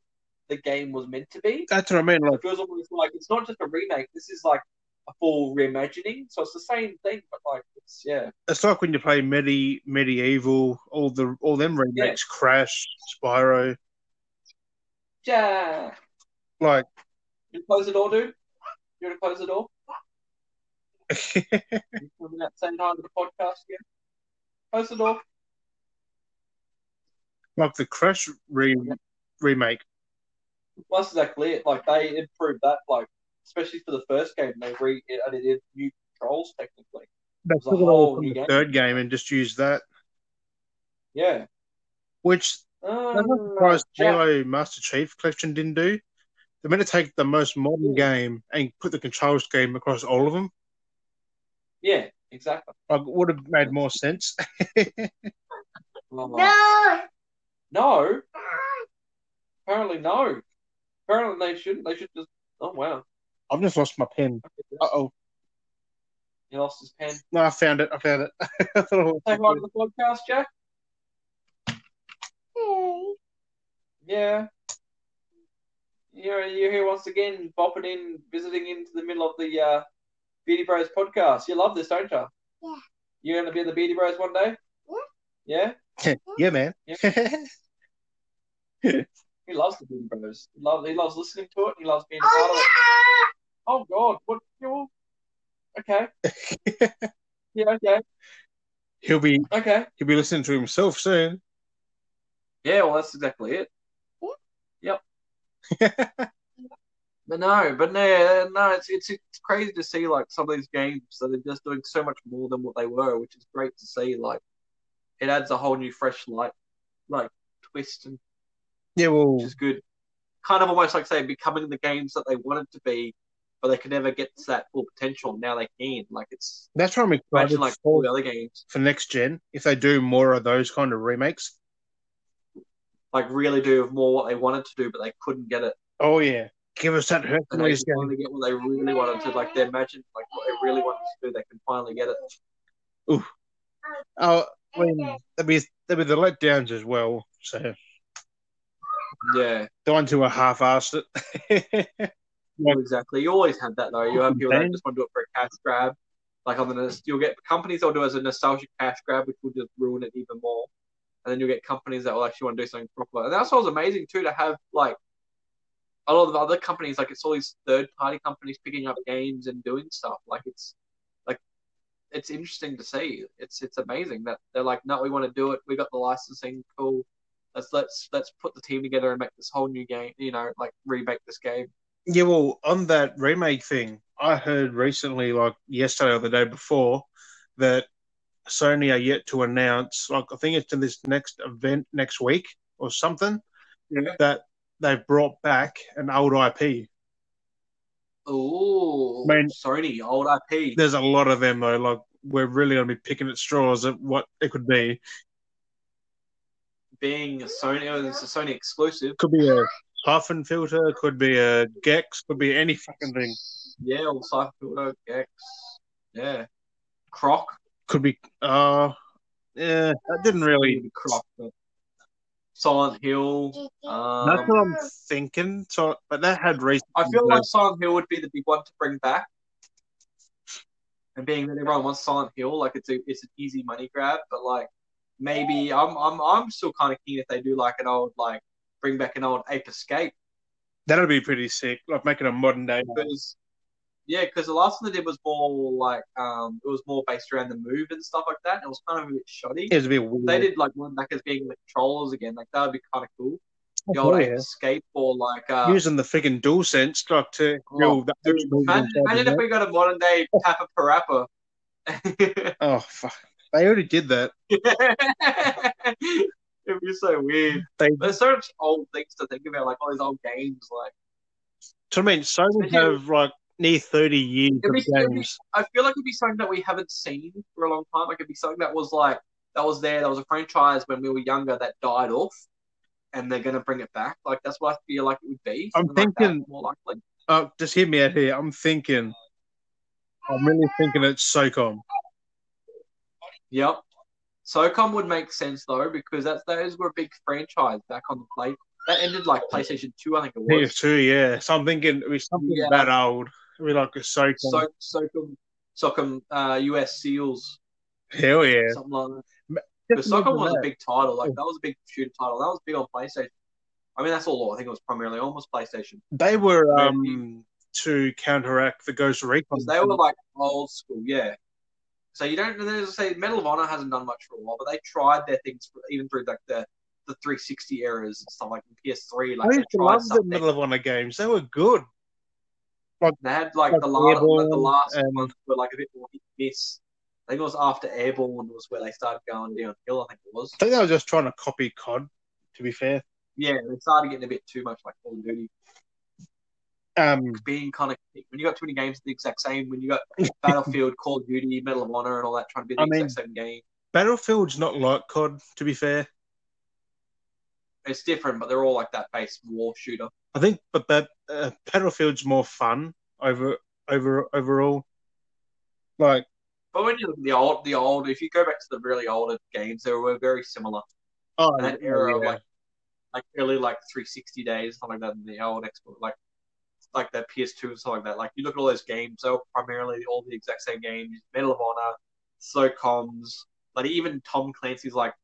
the game was meant to be. That's what I mean. Like, It feels almost like it's not just a remake. This is like a full reimagining. So it's the same thing, but like it's yeah. It's like when you play Medi medieval, all the all them remakes, Crash, Spyro. Yeah. Like You close the door, dude. You want to close the door? Coming out saying hi to the podcast again? Close the door. like the Crash re- remake. Well, that's exactly it. Like they improved that, like especially for the first game, they re added new controls technically. They was a took it whole all from new the game. third game and just used that, Yeah. which Uh, I'm surprised Jack- Halo Master Chief Collection didn't do. They're meant to take the most modern game and put the controls scheme across all of them. yeah, exactly. Like, it would have made more sense. Oh, No. Apparently, no. Apparently, they shouldn't. They should just. Oh wow, I've just lost my pen. Uh oh. he lost his pen. No, I found it. I found it. I thought it was- Say hi to the podcast, Jack. Hey. Yeah. You're, you're here once again, bopping in, visiting into the middle of the uh, Beardy Bros podcast. You love this, don't you? Yeah. You're going to be in the Beardy Bros one day? Yeah? yeah, yeah, man. He loves the Beardy Bros. He loves, he loves listening to it. He loves being a part of it. Oh, God. What? You Okay. yeah, okay. he'll be Okay. he'll be listening to himself soon. Yeah, well, that's exactly it. What? Yep. But no, but no, no, it's, it's it's crazy to see like some of these games that are just doing so much more than what they were, which is great to see. Like, it adds a whole new fresh light, like twist, and Yeah, well, which is good. Kind of almost like say becoming the games that they wanted to be, but they could never get to that full potential. Now they can. Like it's that's what I'm excited imagine like all for, the other games, for next gen. If they do more of those kind of remakes. like really do more what they wanted to do, but they couldn't get it. Oh yeah, give us that And they Hercules game. finally get what they really wanted to. Like they imagined, like what they really wanted to do, they can finally get it. Oh, I mean, there'll be there'll be the letdowns as well. So Yeah. the ones who are half-assed it. Exactly. You always have that though. You have people that just want to do it for a cash grab. Like on the you'll get companies that'll do it as a nostalgic cash grab, which will just ruin it even more. And then you'll get companies that will actually want to do something proper. And that's what was amazing too to have like a lot of other companies, like it's all these third party companies picking up games and doing stuff. Like it's like it's interesting to see. It's it's amazing that they're like, no, we want to do it. We got the licensing, cool. Let's let's let's put the team together and make this whole new game. You know, like remake this game. Yeah, well, on that remake thing, I heard recently, like yesterday or the day before, that Sony are yet to announce, like I think it's in this next event next week or something, Yeah. that they've brought back an old IP. Oh, I mean- Sony, old IP. There's a lot of them though. Like we're really going to be picking at straws at what it could be. Being a Sony, oh, it's a Sony exclusive. Could be a Siphon Filter, could be a Gex, could be any fucking thing. Yeah, or Siphon Filter, Gex. Yeah. Croc. Could be. Uh, yeah, that didn't really. Croc, but Silent Hill. Um, That's what I'm thinking. So, but that had recent. I feel like Silent Hill would be the big one to bring back. And being that everyone wants Silent Hill, like it's a it's an easy money grab, but like maybe I'm I'm I'm still kind of keen if they do like an old like bring back an old Ape Escape that'd be pretty sick. Like making a modern day. because yeah, because the last one they did was more like um it was more based around the move and stuff like that. And it was kind of a bit shoddy. It's a bit weird. They did like one back as being the controllers again, like that would be kind of cool. The Oh, old Ape yeah. Escape or like uh, Using the freaking dual sense like to Oh, that dude, imagine, imagine if we got a modern day Papa Parappa. Oh fuck! They already did that. It'd be so weird. They. There's so much old things to think about, like all these old games. Like So I mean, so Especially- have like near thirty years of be- it'd be- I feel like it'd be something that we haven't seen for a long time. Like it'd be something that was like that was there. That was a franchise when we were younger that died off, and they're gonna bring it back. Like that's what I feel like it would be. I'm something like thinking- more likely. Oh, just hear me out here. I'm thinking. I'm really thinking it's SOCOM. Yep. SOCOM would make sense though because that's those were a big franchise back on the play. That ended like PlayStation Two, I think it was. PS2, yeah. So I'm thinking it was something Yeah. that old. It'd like a SOCOM. So, Socom, Socom, uh, US Seals, Hell yeah. something like that. Because Socom was a big title. Like that was a big shooter title. That was big on PlayStation. I mean, that's all. I think it was primarily almost PlayStation They were um to counteract the Ghost Recon. they were like old school. Yeah. So you don't. as I say Medal of Honor hasn't done much for a while, but they tried their things even through like the the 360 eras and stuff like in PS3. I Like they used to tried love the. Medal of Honor games. They were good. Like, They had like like the last, Airborne the last and- ones were like a bit more hit miss. I think it was after Airborne was where they started going downhill. I think it was. I think they were just trying to copy COD. To be fair, Yeah, they started getting a bit too much like Call of Duty, um, being kind of when you got too many games the exact same. When you got Battlefield, Call of Duty, Medal of Honor, and all that trying to be the I mean- exact same game. Battlefield's not like COD. To be fair, It's different, but they're all like that base war shooter. I think, but that uh, Battlefield's more fun over over overall. Like, But when you look at the old, the old, if you go back to the really older games, they were very similar. oh, that era of yeah. like like early like 360 days, something like that in the old Xbox, like like that PS2 and stuff like that. Like you look at all those games, they were primarily all the exact same games. Medal of Honor, SOCOMs, like even Tom Clancy's like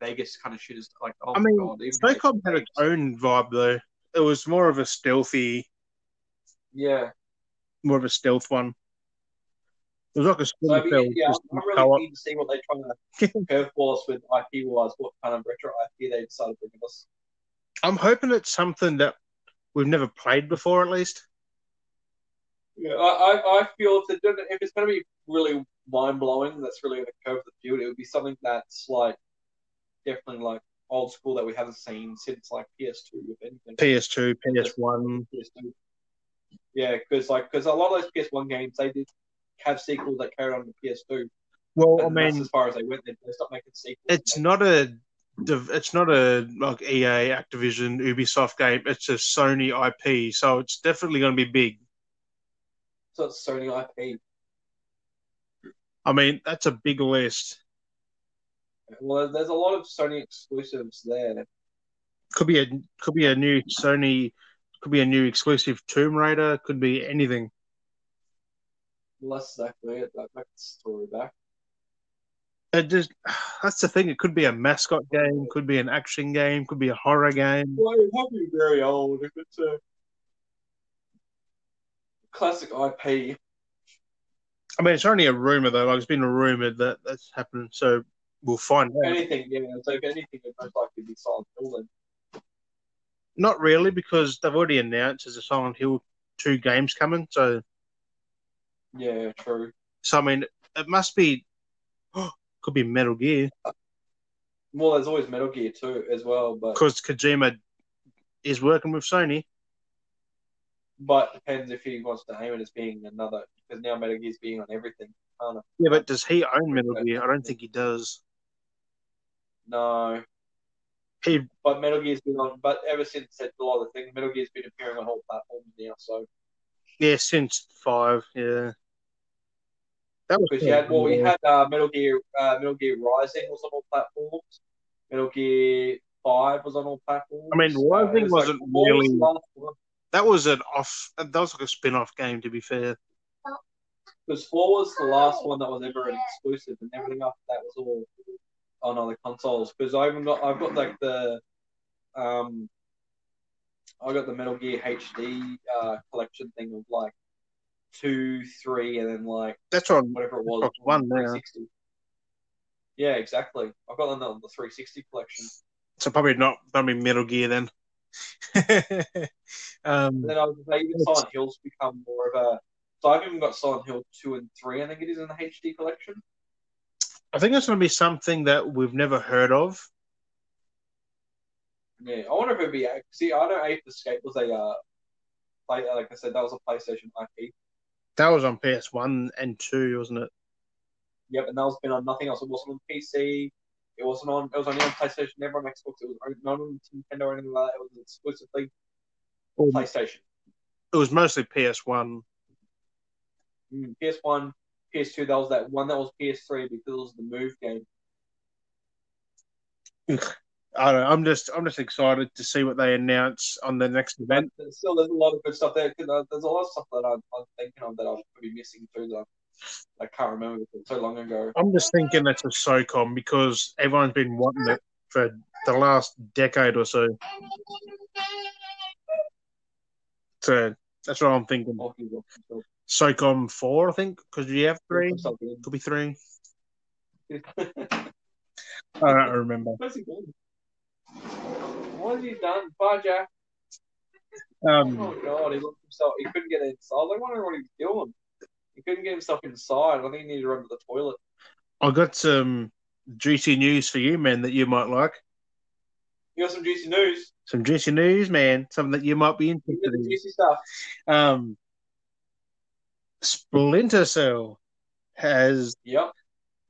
Vegas kind of shooters. Like oh I my mean, god, even SOCOM had its own vibe though. It was more of a stealthy, yeah. more of a stealth one. It was like a So I'd Cell, yeah, I'm, I'm really keen to see what they're trying to curveball us with IP wise. What kind of retro IP they decided to bring us. I'm hoping it's something that we've never played before, at least. Yeah, I, I, I feel if, if it's going to be really mind blowing, that's really going to curve the field. It would be something that's like definitely like old school that we haven't seen since like PS2, if anything. PS2, PS1. PS2. Yeah, because like because a lot of those PS1 games they did have sequels that carried on to PS2. Well, I and that's mean, as far as they went. They, stopped making sequels. it's not a, it's not a like EA, Activision, Ubisoft game. It's a Sony IP, so it's definitely going to be big. so it's Sony IP. I mean, that's a big list. Well, there's a lot of Sony exclusives there. Could be a could be a new Sony, could be a new exclusive Tomb Raider. Could be anything. Well, that's exactly it. That makes the story back. It just that's the thing. It could be a mascot game. Could be an action game. Could be a horror game. Well, it would be very old if it's a classic IP. I mean, it's only a rumor though. Like it's been rumored that that's happened, so we'll find out. Anything, yeah. So if anything, it most likely be Silent Hill then. Not really, because they've already announced there's a Silent Hill two games coming. So, Yeah, true. so I mean, it must be. could be Metal Gear Well, there's always Metal Gear too as well, but because Kojima is working with Sony. but depends if he wants to aim it as being another because now Metal Gear's being on everything. Yeah, but does he own Metal Gear? I don't think he does. No, He but Metal Gear's been on. But ever since that lot of the things, Metal Gear's been appearing on all platforms now. So yeah, since five, yeah. That was because you had well, we had uh, Metal Gear, uh, Metal Gear Rising was on all platforms. Metal Gear Five was on all platforms. I mean, Uh, Rising it was wasn't what was really- the last one? that was an off. That was like a spin-off game. To be fair, Because four was the last one that was ever an exclusive, and everything after that was all on other consoles. Because I even got, I've got like the, um, I got the Metal Gear HD uh, collection thing of like two, three, and then like that's on. whatever it was, One now. Yeah, exactly. I've got them on the 360 collection. So probably not. Probably Metal Gear then. um, then I was say even Silent Hill's become more of a. So I've even got Silent Hill two and three. I think it is in the HD collection. I think it's going to be something that we've never heard of. Yeah, I wonder if it'd be. See, I know Ape Escape was a. Uh, play, like I said, that was a PlayStation IP. That was on PS1 and two, wasn't it? Yep, and that was been on nothing else. It wasn't on PC. It wasn't on. It was only on PlayStation, never on Xbox. It was not on Nintendo or anything like that. It was exclusively Well, PlayStation. It was mostly PS1. Mm, PS1, PS2. That was that one that was PS3 because it was the Move game. I don't know, I'm just I'm just excited to see what they announce on the next event. But still, there's a lot of good stuff there. uh, there's a lot of stuff that I'm, I'm thinking of that I'll be missing too. That I can't remember it's so long ago. I'm just thinking it's a SOCOM because everyone's been wanting it for the last decade or so. So that's what I'm thinking. He's off himself. SOCOM four, I think, because you have three. Could be three. I don't remember. What's he done? What has he done? Bye, Jack. Um, Oh god, he looked himself. He couldn't get inside. I was wondering what he was doing. He couldn't get himself inside. I think he needed to run to the toilet. I got some juicy news for you, man, that you might like. You got some juicy news. Some juicy news, man. Something that you might be interested in. juicy stuff. Um, Splinter Cell has Yep.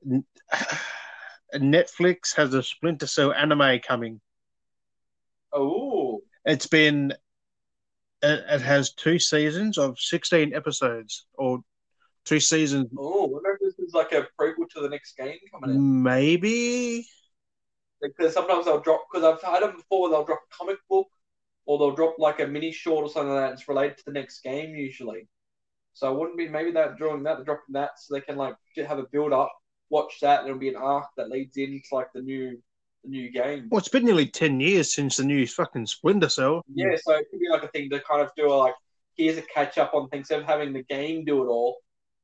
Netflix has a Splinter Cell anime coming. Oh, It's been it, it has two seasons of sixteen episodes, or two seasons, oh. I wonder if this is like a prequel to the next game coming in. maybe. Because sometimes they'll drop. Because I've had them before. They'll drop a comic book, or they'll drop like a mini short or something like that. It's related to the next game usually. So it wouldn't be maybe they're drawing that, they're dropping that, so they can like have a build up, watch that, and it'll be an arc that leads into like the new, the new game. Well, it's been nearly ten years since the new fucking Splinter Cell. Yeah, so it could be like a thing to kind of do a like here's a catch up on things instead of having the game do it all,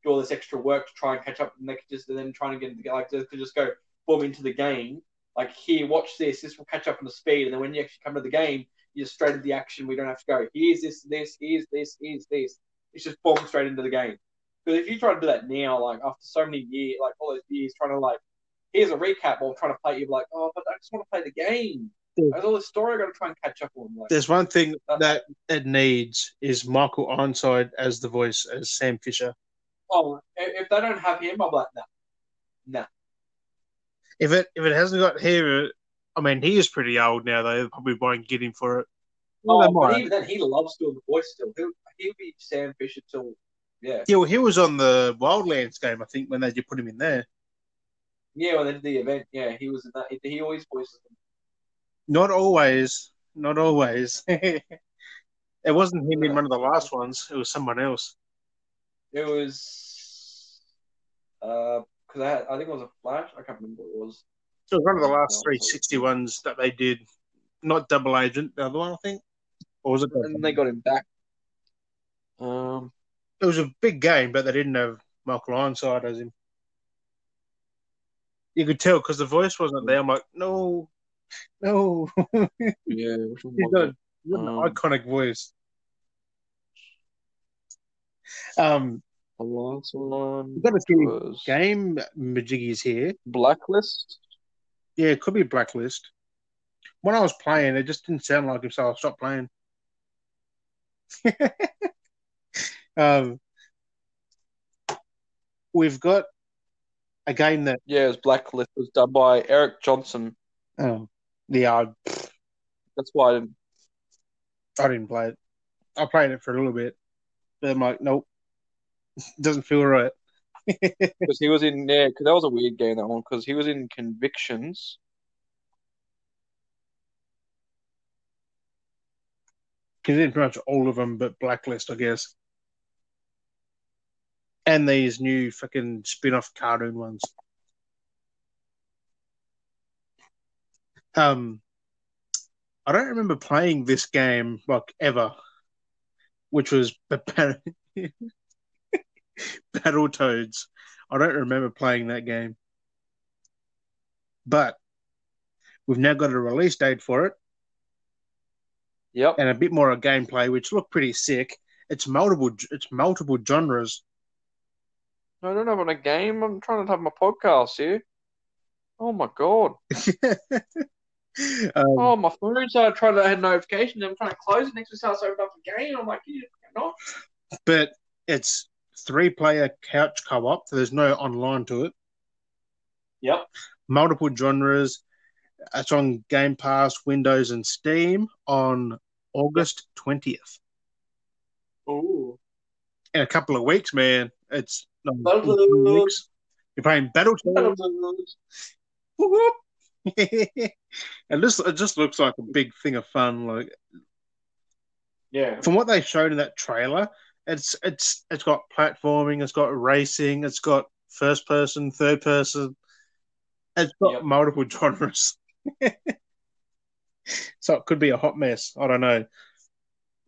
do all this extra work to try and catch up, and they could just and then trying to get into like could just go boom into the game. Like here, watch this. This will catch up on the speed, and then when you actually come to the game, you're straight into the action. We don't have to go. Here's this, this, here's this, here's this. It's just boom straight into the game. Because if you try to do that now, like after so many years, like all those years, trying to like here's a recap while trying to play, you're like, oh, but I just want to play the game. There's all this story I got to try and catch up on. Like, There's one thing Uh, that it needs is Michael Ironside as the voice as Sam Fisher. oh, if they don't have him, I'm like, nah, nah. If it if it hasn't got here, I mean he is pretty old now. though. They probably won't get him for it. Well, Oh, but even then, he loves doing the voice still. He'll, he'll be Sam Fisher till, yeah. Yeah, well, he was on the Wildlands game, I think, when they just put him in there. Yeah, when they did the event, yeah, he was in that. He, he always voices them. Not always, not always. it wasn't him in one of the last ones. It was someone else. It was, uh, because I, I think it was a Flash. I can't remember what it was. It was one of the last 360 ones that they did. Not Double Agent, the other one, I think. Or was it? And they got him back. Um, It was a big game, but they didn't have Michael Ironside as him. You could tell because the voice wasn't there. I'm like, no, no. yeah, which one He's was got, got an Um, iconic voice. Um, The last one we've got a few was game majiggies here. Blacklist. Yeah, it could be Blacklist. When I was playing, it just didn't sound like him, so I stopped playing. um, we've got a game that Yeah, it was Blacklist. It was done by Eric Johnson. um, yeah, I, That's why I didn't. I didn't play it. I played it for a little bit, but I'm like, nope, doesn't feel right. Because he was in yeah, because that was a weird game that one. Because he was in Convictions. He's in pretty much all of them, but Blacklist, I guess. And these new fucking spin-off cartoon ones. Um, I don't remember playing this game like ever, which was Battletoads. I don't remember playing that game, but we've now got a release date for it Yep. and a bit more of gameplay, which look pretty sick. It's multiple, it's multiple genres. I don't have on a game. I'm trying to have my podcast here. Oh my god. um, Oh, my phone started trying to have notifications. I'm trying to close it. Next it starts opening up the game. I'm like, you not. but it's three-player couch co-op. So there's no online to it. Yep. Multiple genres. It's on Game Pass, Windows, and Steam on August twentieth. Ooh. In a couple of weeks, man. It's um, Battletoads. weeks. You're playing Battletoads. Battletoads. Whoop, whoop. it just it just looks like a big thing of fun. Like Yeah. from what they showed in that trailer, it's it's it's got platforming, it's got racing, it's got first person, third person, it's got Yep. multiple genres. so it could be a hot mess. I don't know.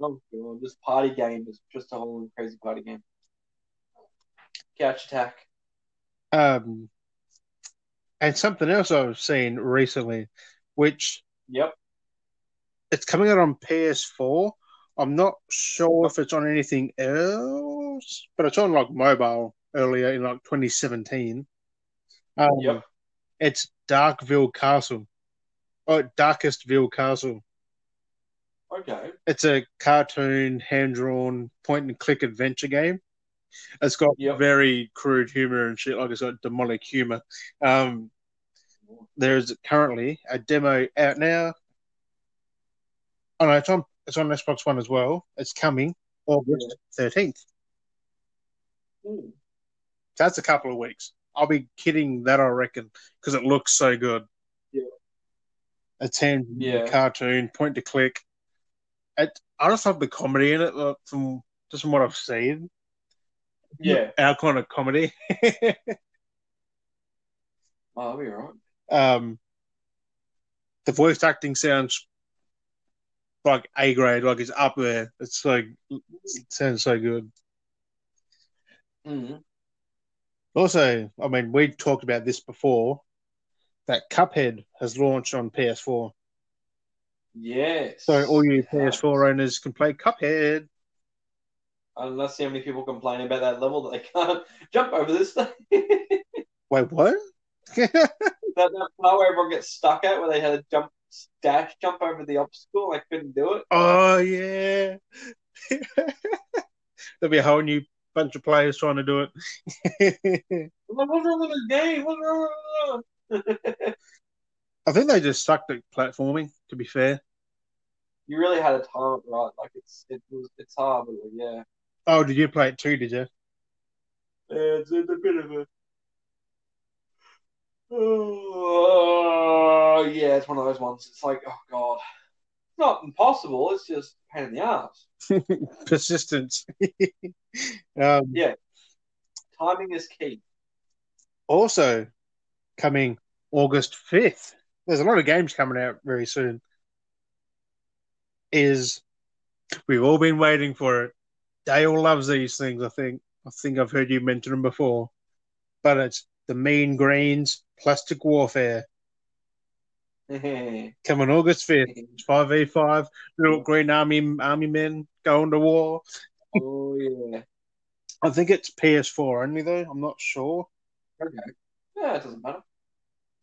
Oh god, this party game is just a whole crazy party game. Couch attack. Um, and something else I've seen recently, which Yep. it's coming out on PS4. I'm not sure if it's on anything else, but it's on like mobile earlier in like 2017. Um, Yep. It's Darkville Castle. Oh, Darkestville Castle. Okay. It's a cartoon, hand drawn, point and click adventure game. It's got Yep. very crude humor and shit, like it's got demonic humor. Um, there's currently a demo out now. Oh no, it's on it's on Xbox One as well. It's coming August thirteenth. That's a couple of weeks. I'll be kidding that I reckon because it looks so good. Yeah. It's hand Yeah. cartoon, point to click. It, I just love the comedy in it from just from what I've seen. Yeah. Our kind of comedy. Oh, that'll be alright. um, the voice acting sounds like A grade, like it's up there. It's like it sounds so good. Mm-hmm. Also, I mean, we talked about this before. That Cuphead has launched on PS4, Yes. so all you. PS4 owners can play Cuphead. And let's see how many people complain about that level that they can't jump over this thing. Wait, what? that, that part where everyone gets stuck at, where they had to jump, dash, jump over the obstacle, and they couldn't do it. oh yeah. There'll be a whole new bunch of players trying to do it. Like, What's wrong with this game? What's wrong? I think they just sucked at platforming. To be fair. you really had to time right. Like it's it was it's hard, but yeah. Oh, did you play it too? Did you? Yeah, it's, it's a bit of a. Oh, yeah, it's one of those ones. It's like, oh god, it's not impossible. It's just pain in the ass. persistence. um, Yeah. Timing is key. also, coming August 5th, there's a lot of games coming out very soon. Is we've all been waiting for it. Dale loves these things, I think. I think I've heard you mention them before. But it's the Mean Greens Plastic Warfare coming August 5th. 5v5, little green army army men going to war. oh yeah. I think it's PS4 only, though. I'm not sure. Okay. Yeah, it doesn't matter. Um,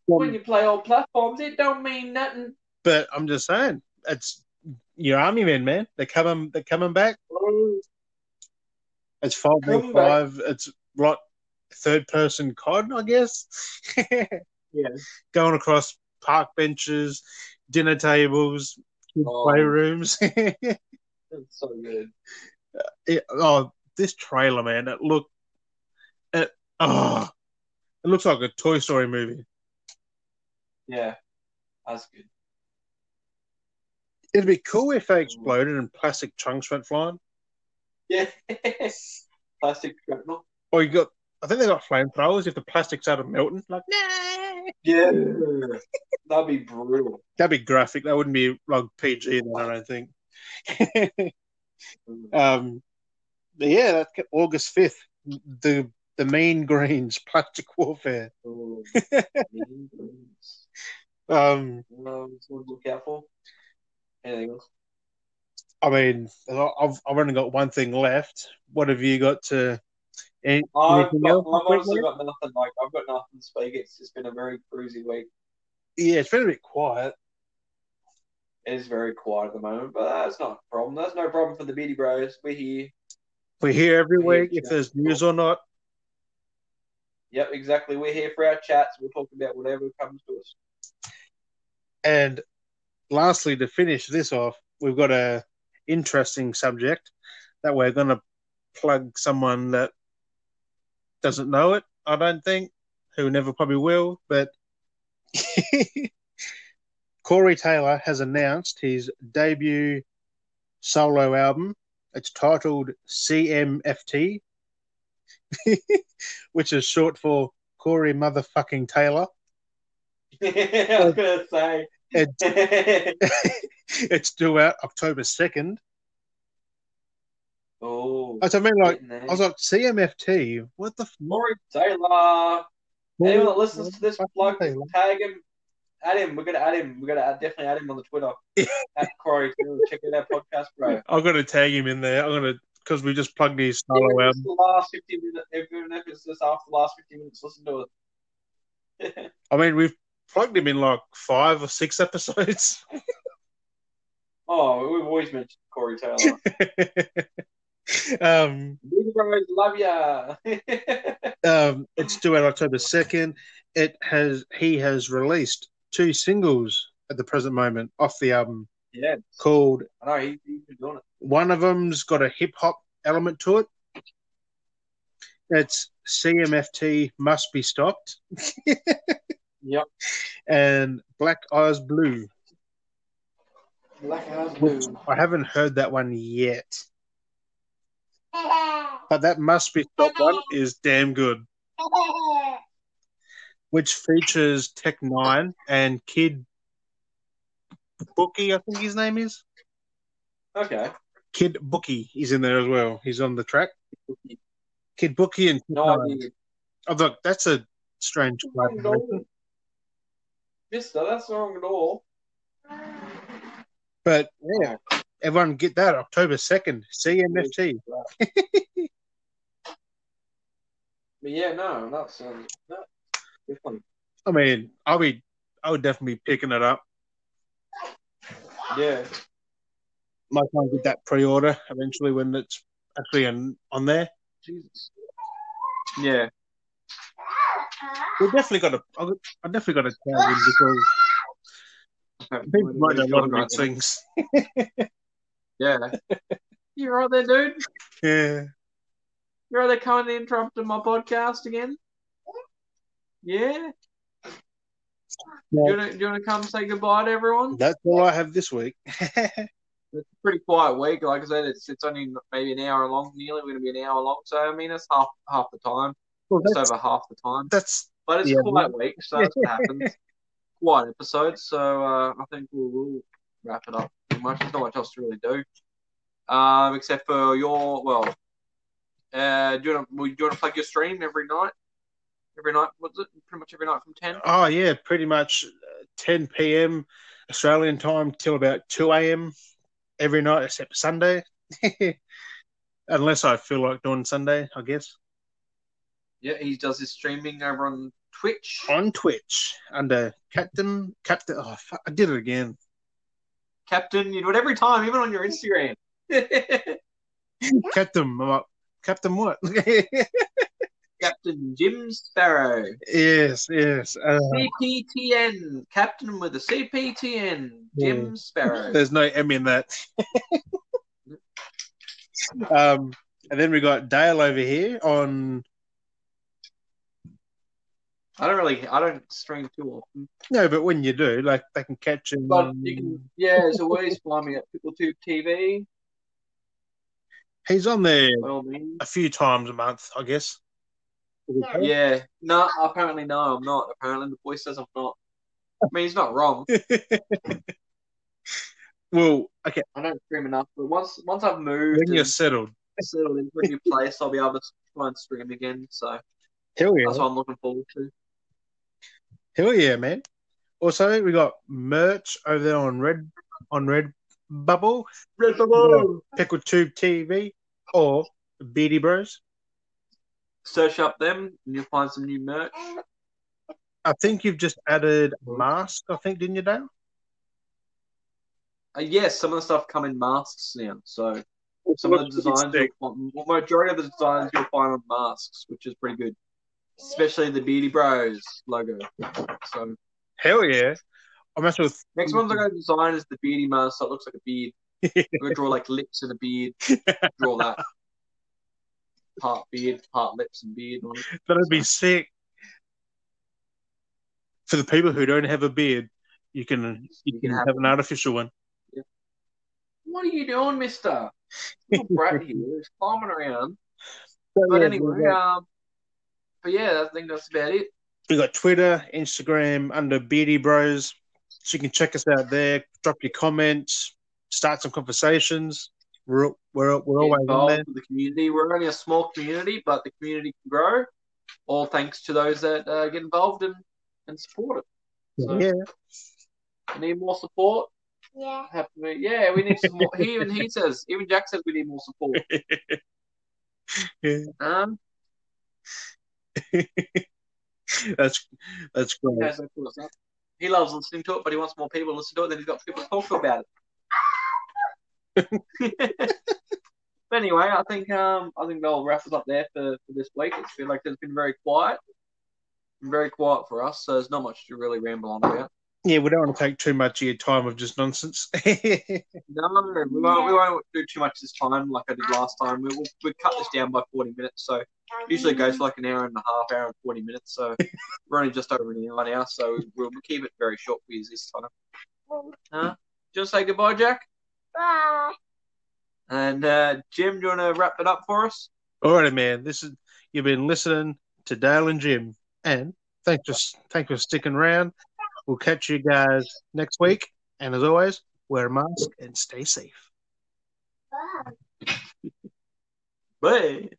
when you play all platforms, it don't mean nothing. But I'm just saying, it's your army men, man. They're coming. They're coming back. Oh, It's five v five. It's like third person COD, I guess. Yeah. Going across park benches, dinner tables, Oh. playrooms. It's so good. Uh, it- oh, this trailer, man! It look, it oh, it looks like a Toy Story movie. Yeah, that's good. It'd be cool if they exploded and plastic chunks went flying. Yeah. Plastic shrapnel. Or you got, I think they got flamethrowers if the plastic started melting. Like, nah. Yeah. That'd be brutal. That'd be graphic. That wouldn't be like PG then, I don't think. um, but yeah, that's August fifth. The the Mean Greens Plastic Warfare. Oh, mean greens. Um, Um, look out for. Anything else? I mean, I've I've only got one thing left. What have you got to? I've, got. I've honestly got nothing. Like I've got nothing to speak. It's just been a very cruisy week. Yeah, it's been a bit quiet. It is very quiet at the moment, but that's not a problem. That's no problem for the Beardy Bros. We're here. We're here every We're week to if there's news or not. Yep, exactly. We're here for our chats. We'll talk about whatever comes to us. And lastly, to finish this off, we've got a interesting subject that we're going to plug someone that doesn't know it. I don't think, who never probably will. But Corey Taylor has announced his debut solo album. It's titled CMFT, which is short for Corey Motherfucking Taylor. I was gonna say. it's due out October 2nd. oh, oh I mean, like. I was like, CMFT? What the f- Taylor. Anyone that listens to this vlog, tag him, add him. We're gonna add him. We're gonna add, definitely add him on the Twitter. at Corey too. Check out our podcast, bro. I'm to tag him in there. I'm to, because we just plugged his solo if album. the last fifty minutes, even if it's just after the last fifty minutes, listen to it. I mean, we've plugged him in like five or six episodes. Oh, we've always mentioned Corey Taylor. um, Big bros, love ya. um, it's due out October 2nd. It has, he has released two singles at the present moment off the album yeah, called, I know he, he's been doing it. one of them's got a hip hop element to it. It's CMFT Must Be Stopped Yep. and Black Eyes Blue. I haven't heard that one yet. But that Must Be Stopped one is damn good, which features Tech N9ne and Kid Bookie, I think his name is. Okay. Kid Bookie is in there as well. He's on the track. Kid Bookie and Tech No Nine. idea. Oh, look, that's a strange. Mister, that's wrong at all. But yeah, everyone get that October 2nd, CMFT. But yeah, no, that sounds no, definitely. I mean, I'll be, I would definitely be picking it up. Yeah. Might try and get that pre order eventually when it's actually on, on there. Jesus. Yeah. We definitely got to, I definitely got to tell him because people might know a lot things. Yeah. you're right there, dude? Yeah. you're right there coming and interrupting my podcast again? Yeah? Do you wanna, do you wanna come say goodbye to everyone? That's all I have this week. It's a pretty quiet week. Like I said, it's it's only maybe an hour long. Nearly we're going to be an hour long. So I mean, it's half half the time. well, Just that's, over half the time. that's But it's Yeah, a quiet week, so that's what happens. Quiet episode. So uh, I think we'll, we'll wrap it up. Pretty much. There's not much else to really do. Um, except for your well, uh, do you want to do you want to plug your stream every night? Every night, what's it? Pretty much every night from ten. oh yeah, pretty much uh, 10 p.m. Australian time till about 2 a.m. every night except Sunday. Unless I feel like doing Sunday, I guess. Yeah, he does his streaming over on Twitch. On Twitch under Captain Captain. Oh, fuck, I did it again. Captain, you do it every time, even on your Instagram. Captain, uh, Captain what? Captain Jim Sparrow. yes, yes. Uh, CPTN. Captain with a CPTN. Jim Sparrow. there's no M in that. um, and then we got Dale over here on. I don't really, I don't stream too often. No, but when you do, like they can catch him. But you can, yeah, as always, find me at PickleTube TV. He's on there By a few times a month, I guess. Yeah, no, apparently no, I'm not. Apparently the boy says I'm not. I mean, he's not wrong. well, okay, I don't stream enough, but once once I've moved when you're settled, settled into a new place, I'll be able to try and stream again. So hell yeah, that's what I'm looking forward to. Hell yeah, man. Also, we got merch over there on Red on Red Bubble, Red Pickle Tube TV, or Beardy Bros. Search up them, and you'll find some new merch. I think you've just added mask. I think didn't you, Dale? Uh, yes, some of the stuff come in masks now. So some of the designs, you'll find, majority of the designs you'll find on masks, which is pretty good. Especially the Beardy Bros logo. So Hell yeah! I'm actually with next one's I'm gonna design is the beardy mask, so it looks like a beard. I'm gonna draw like lips and a beard. Draw that. Part beard, part lips and beard on it. That'd be sick. For the people who don't have a beard, You can you, You can have, have an artificial one. What are you doing, Mister? Brat here, he's climbing around. But yeah, anyway, um, but yeah, I think that's about it. we got Twitter, Instagram under Beardy Bros. So you can check us out there. Drop your comments, start some conversations. We're we're, we're Get always in involved there. with the community. We're only a small community, but the community can grow. All thanks to those that uh, get involved and, and support it. So Yeah, we need more support. Yeah. Have to be, yeah, we need some more. he even he says, even Jack says we need more support. yeah. Um, that's that's great. knows that cool. He loves listening to it, but he wants more people to listen to it. Then he's got people to talk to about it. but anyway, I think um, I think they'll wrap us up there for, for this week. It's feel like it's been very quiet, very quiet for us. So there's not much to really ramble on about. Yeah, we don't want to take too much of your time of just nonsense. No, we won't, we won't do too much this time like I did last time. We, we'll, we cut this down by 40 minutes. So usually it goes for like an hour and a half, hour and 40 minutes. So we're only just over an hour now. So we'll, we'll keep it very short for you this time. Huh? Just say goodbye, Jack. Bye. And uh, Jim, do you want to wrap it up for us? All righty, man. This is you've been listening to Dale and Jim, and thanks for thanks for sticking around. We'll catch you guys next week, and as always, wear a mask and stay safe. Bye. Bye.